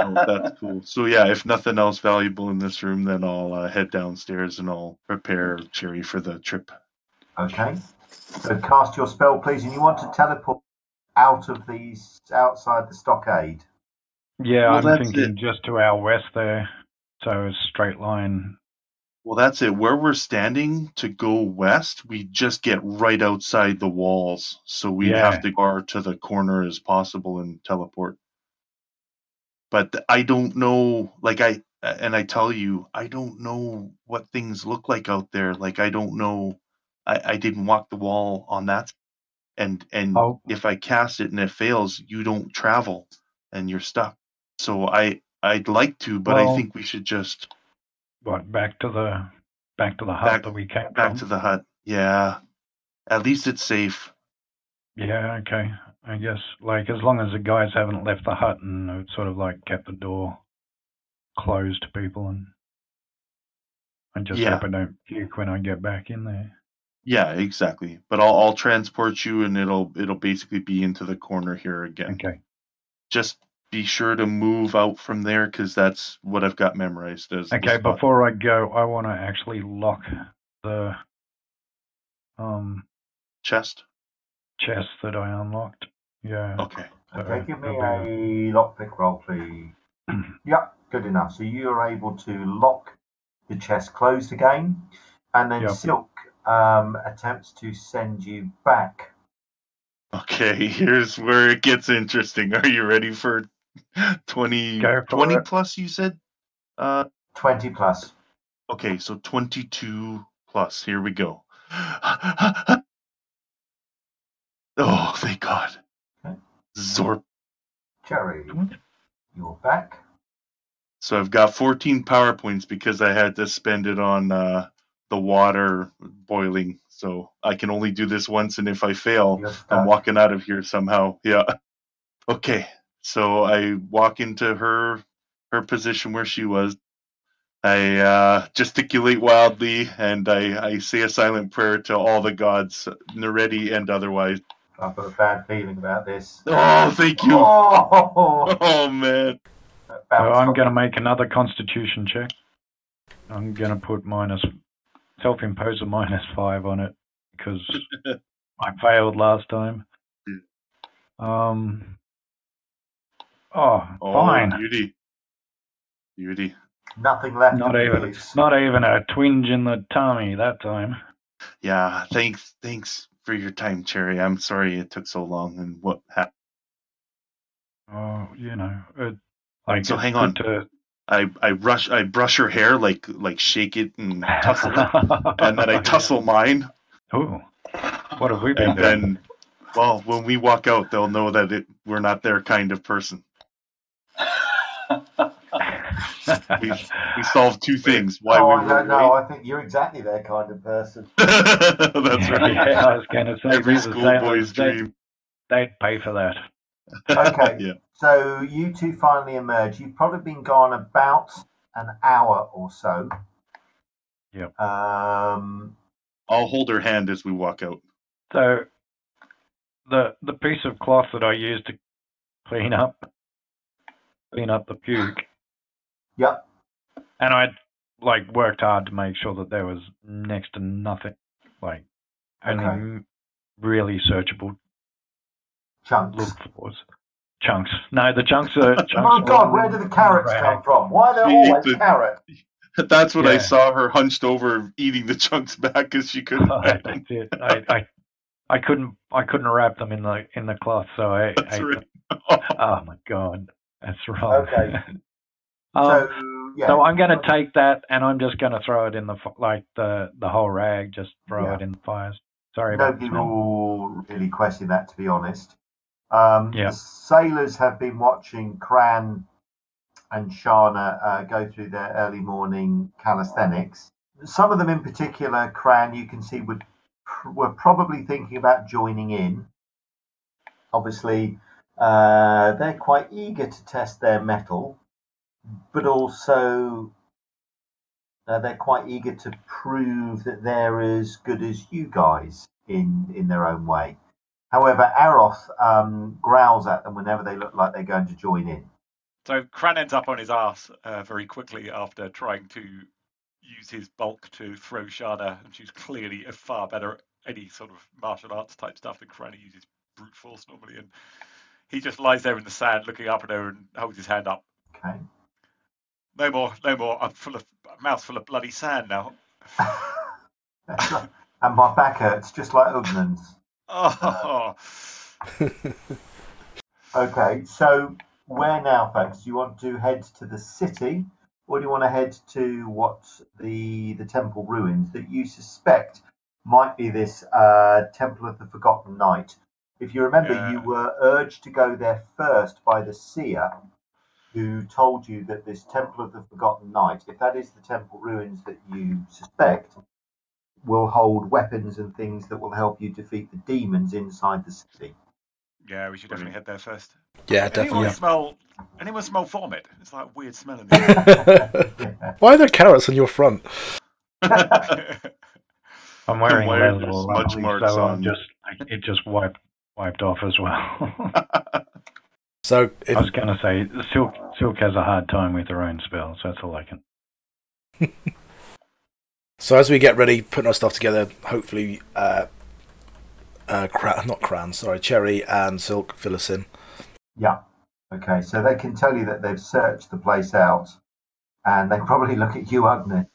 Oh, that's cool. So yeah, if nothing else valuable in this room, then I'll uh, head downstairs and I'll prepare Cherry for the trip. Okay. So cast your spell, please, and you want to teleport out of these outside the stockade. yeah, Well, I'm that's thinking just to our west there. So a straight line. Well, that's it. Where we're standing to go west, we just get right outside the walls, so we Yeah. have to go to the corner as possible and teleport. But I don't know, like I and I tell you, I don't know what things look like out there. Like I don't know. I, I didn't walk the wall on that, and and Oh. if I cast it and it fails, you don't travel, and you're stuck. So I I'd like to, but I think we should just What back to the back to the hut Back- that we came back from? to the hut. Yeah, at least it's safe. Yeah, okay. I guess like as long as the guys haven't left the hut and sort of like kept the door closed to people and I just Yeah. hope I don't puke when I get back in there. Yeah, exactly. But I'll I'll transport you, and it'll it'll basically be into the corner here again. Okay. Just be sure to move out from there because that's what I've got memorized as. Okay, before I go, I want to actually lock the um chest. chest that I unlocked. Yeah. Okay. Okay, give me that'll a lockpick roll, please. Yep, good enough. So you're able to lock the chest closed again, and then Yep. Silk um, attempts to send you back. Okay. Here's where it gets interesting. Are you ready for 20, for 20 plus? You said. Uh. 20 plus. Okay. So twenty-two plus. Here we go. oh, thank God. Okay. Zorp. Jerry, you're back. So I've got 14 power points because I had to spend it on uh, the water boiling. So I can only do this once, and if I fail, You're I'm walking out of here somehow. Yeah. Okay. So I walk into her her position where she was. I uh, gesticulate wildly, and I, I say a silent prayer to all the gods, Neredi and otherwise. I've got a bad feeling about this. Oh, thank you. Oh, Oh man. So I'm going to make another constitution check. I'm going to put minus self-impose a minus five on it because I failed last time. Um. Oh, Oh, fine. beauty. Beauty. Nothing left. Not even, this. not even a twinge in the tummy that time. Yeah, thanks thanks for your time, Cherry. I'm sorry it took so long and what happened. Oh, you know, it, like So it's hang good on. To, I I rush I brush her hair like like shake it and tussle it, and then I tussle mine, Ooh, what have we been and doing? then well, when we walk out, they'll know that it we're not their kind of person. We we solve two things. Why oh, we I were don't know. I think you're exactly their kind of person. That's right. yeah, I was going to say, Every these schoolboy's sailors, they- dream. They'd pay for that. Okay. Yeah. So you two finally emerge. You've probably been gone about an hour or so. Yeah. Um, I'll hold her hand as we walk out. So, the the piece of cloth that I used to clean up clean up the puke, yep. and I like worked hard to make sure that there was next to nothing, like only Okay. really searchable Chunks. look chunks. No, the chunks are. Chunks Oh my God! Where do the carrots come from? Why are there always the- carrot? That's what I saw her hunched over eating the chunks back because she couldn't. That's it. I, I I couldn't I couldn't wrap them in the in the cloth, so I That's right. them. Oh my god, that's wrong. Okay. um, so yeah. So I'm going to take that and I'm just going to throw it in the like the the whole rag. Just throw Yeah. it in the fires. Sorry Nobody will really question that, to be honest. Um, Yeah. The sailors have been watching Cran and Shana uh, go through their early morning calisthenics. Some of them, in particular, Cran, you can see would were probably thinking about joining in. Obviously, uh, they're quite eager to test their metal, but also uh, they're quite eager to prove that they're as good as you guys in in their own way. However, Aroth um, growls at them whenever they look like they're going to join in. So Cran ends up on his ass uh, very quickly after trying to use his bulk to throw Shana, and she's clearly a far better at any sort of martial arts type stuff than Cran. He uses brute force normally, and he just lies there in the sand, looking up at her and holds his hand up. Okay. No more, no more. I'm full of mouth full of bloody sand now. and my back hurts just like Ugnan's. Oh, Okay, so where now, folks? Do you want to head to the city, or do you want to head to what the the temple ruins that you suspect might be this uh, Temple of the Forgotten Knight? If you remember, Yeah. you were urged to go there first by the seer, who told you that this Temple of the Forgotten Knight, if that is the temple ruins that you suspect, will hold weapons and things that will help you defeat the demons inside the city. yeah. We should definitely head there first. Yeah, definitely. Anyone definitely. smell? Anyone smell vomit? It's like weird smell in the Yeah. Why are there carrots on your front? I'm wearing Why a are leather smudge marks so on- just it just wiped wiped off as well. So, it, I was going to say Silk Silk has a hard time with her own spells. That's all I can. So as we get ready, putting our stuff together, hopefully, uh, uh, Cra- not Cran, sorry, Cherry and Silk fill us in. Yeah. Okay, so they can tell you that they've searched the place out, and they probably look at you, Ugnan,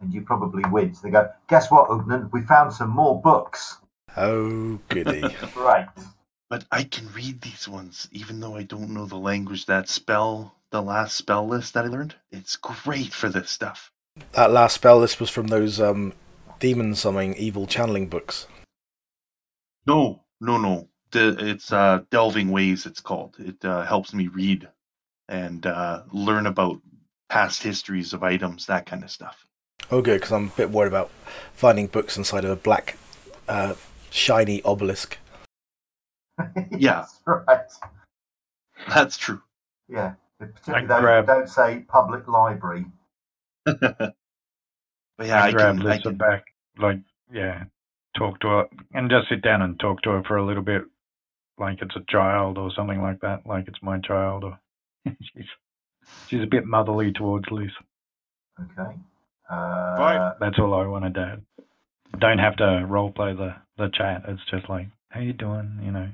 and you probably wince. They go, "Guess what, Ugnan? We found some more books." Oh, goody. Right. But I can read these ones, even though I don't know the language. That spell, the last spell list that I learned, it's great for this stuff. That last spell this was from those um, demon summoning, evil channeling books. No, no, no. The, it's uh, Delving Ways, it's called. It uh, helps me read and uh, learn about past histories of items, that kind of stuff. Oh, good, because I'm a bit worried about finding books inside of a black, uh, shiny obelisk. Yeah. That's right. That's true. Yeah. Particularly I those grab- don't say public library. but yeah, I, I, grab can. I Lisa can back, like yeah, talk to her and just sit down and talk to her for a little bit, like it's a child or something like that, like it's my child. Or she's she's a bit motherly towards Lisa. Okay. Uh, Right. That's all I want to do. Don't have to role play the the chat. It's just like, how you doing? You know,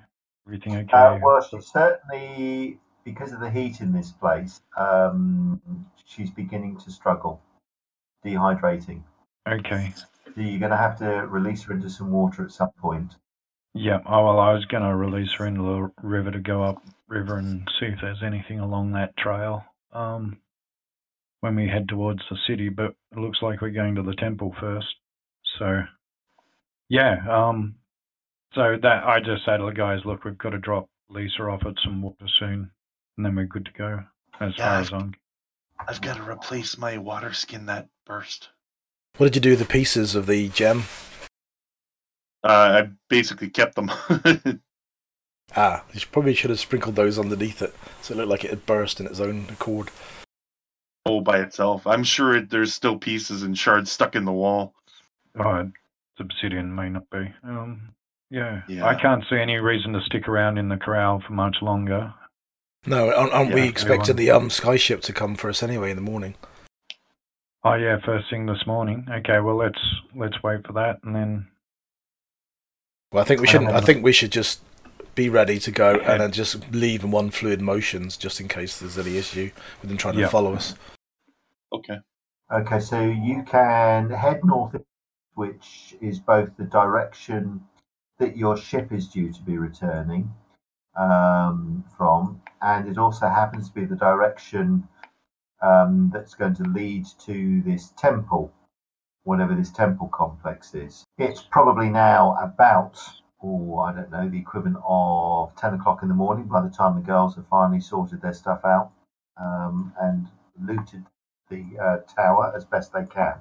everything okay? Uh, well, she's certainly, because of the heat in this place, um, she's beginning to struggle, dehydrating. okay. So you're going to have to release her into some water at some point. Yeah. Oh well, I was gonna release her into the river to go up river and see if there's anything along that trail. Um, when we head towards the city, but it looks like we're going to the temple first. So, yeah. Um, so that I just say to the guys, look, we've got to drop Lisa off at some water soon, and then we're good to go. As Yeah, far I've- as I'm. I've got to replace my water skin that burst. What did you do with the pieces of the gem? Uh, I basically kept them. Ah, you probably should have sprinkled those underneath it, so it looked like it had burst in its own accord. all by itself. I'm sure it, there's still pieces and shards stuck in the wall. Oh, it's obsidian may not be. Um, yeah. Yeah. I can't see any reason to stick around in the corral for much longer. No, aren't, aren't we Yeah, expecting everyone- the um skyship to come for us anyway in the morning? Oh yeah, first thing this morning. Okay, well let's let's wait for that and then Well, I think we shouldn't. I remember. think we should just be ready to go Okay. and then just leave in one fluid motions, just in case there's any issue with them trying Yeah. to follow us. Okay. Okay, so you can head north, which is both the direction that your ship is due to be returning um, from, and it also happens to be the direction um, that's going to lead to this temple, whatever this temple complex is. It's probably now about, oh, I don't know, the equivalent of 10 o'clock in the morning by the time the girls have finally sorted their stuff out. um, and looted the uh, tower as best they can.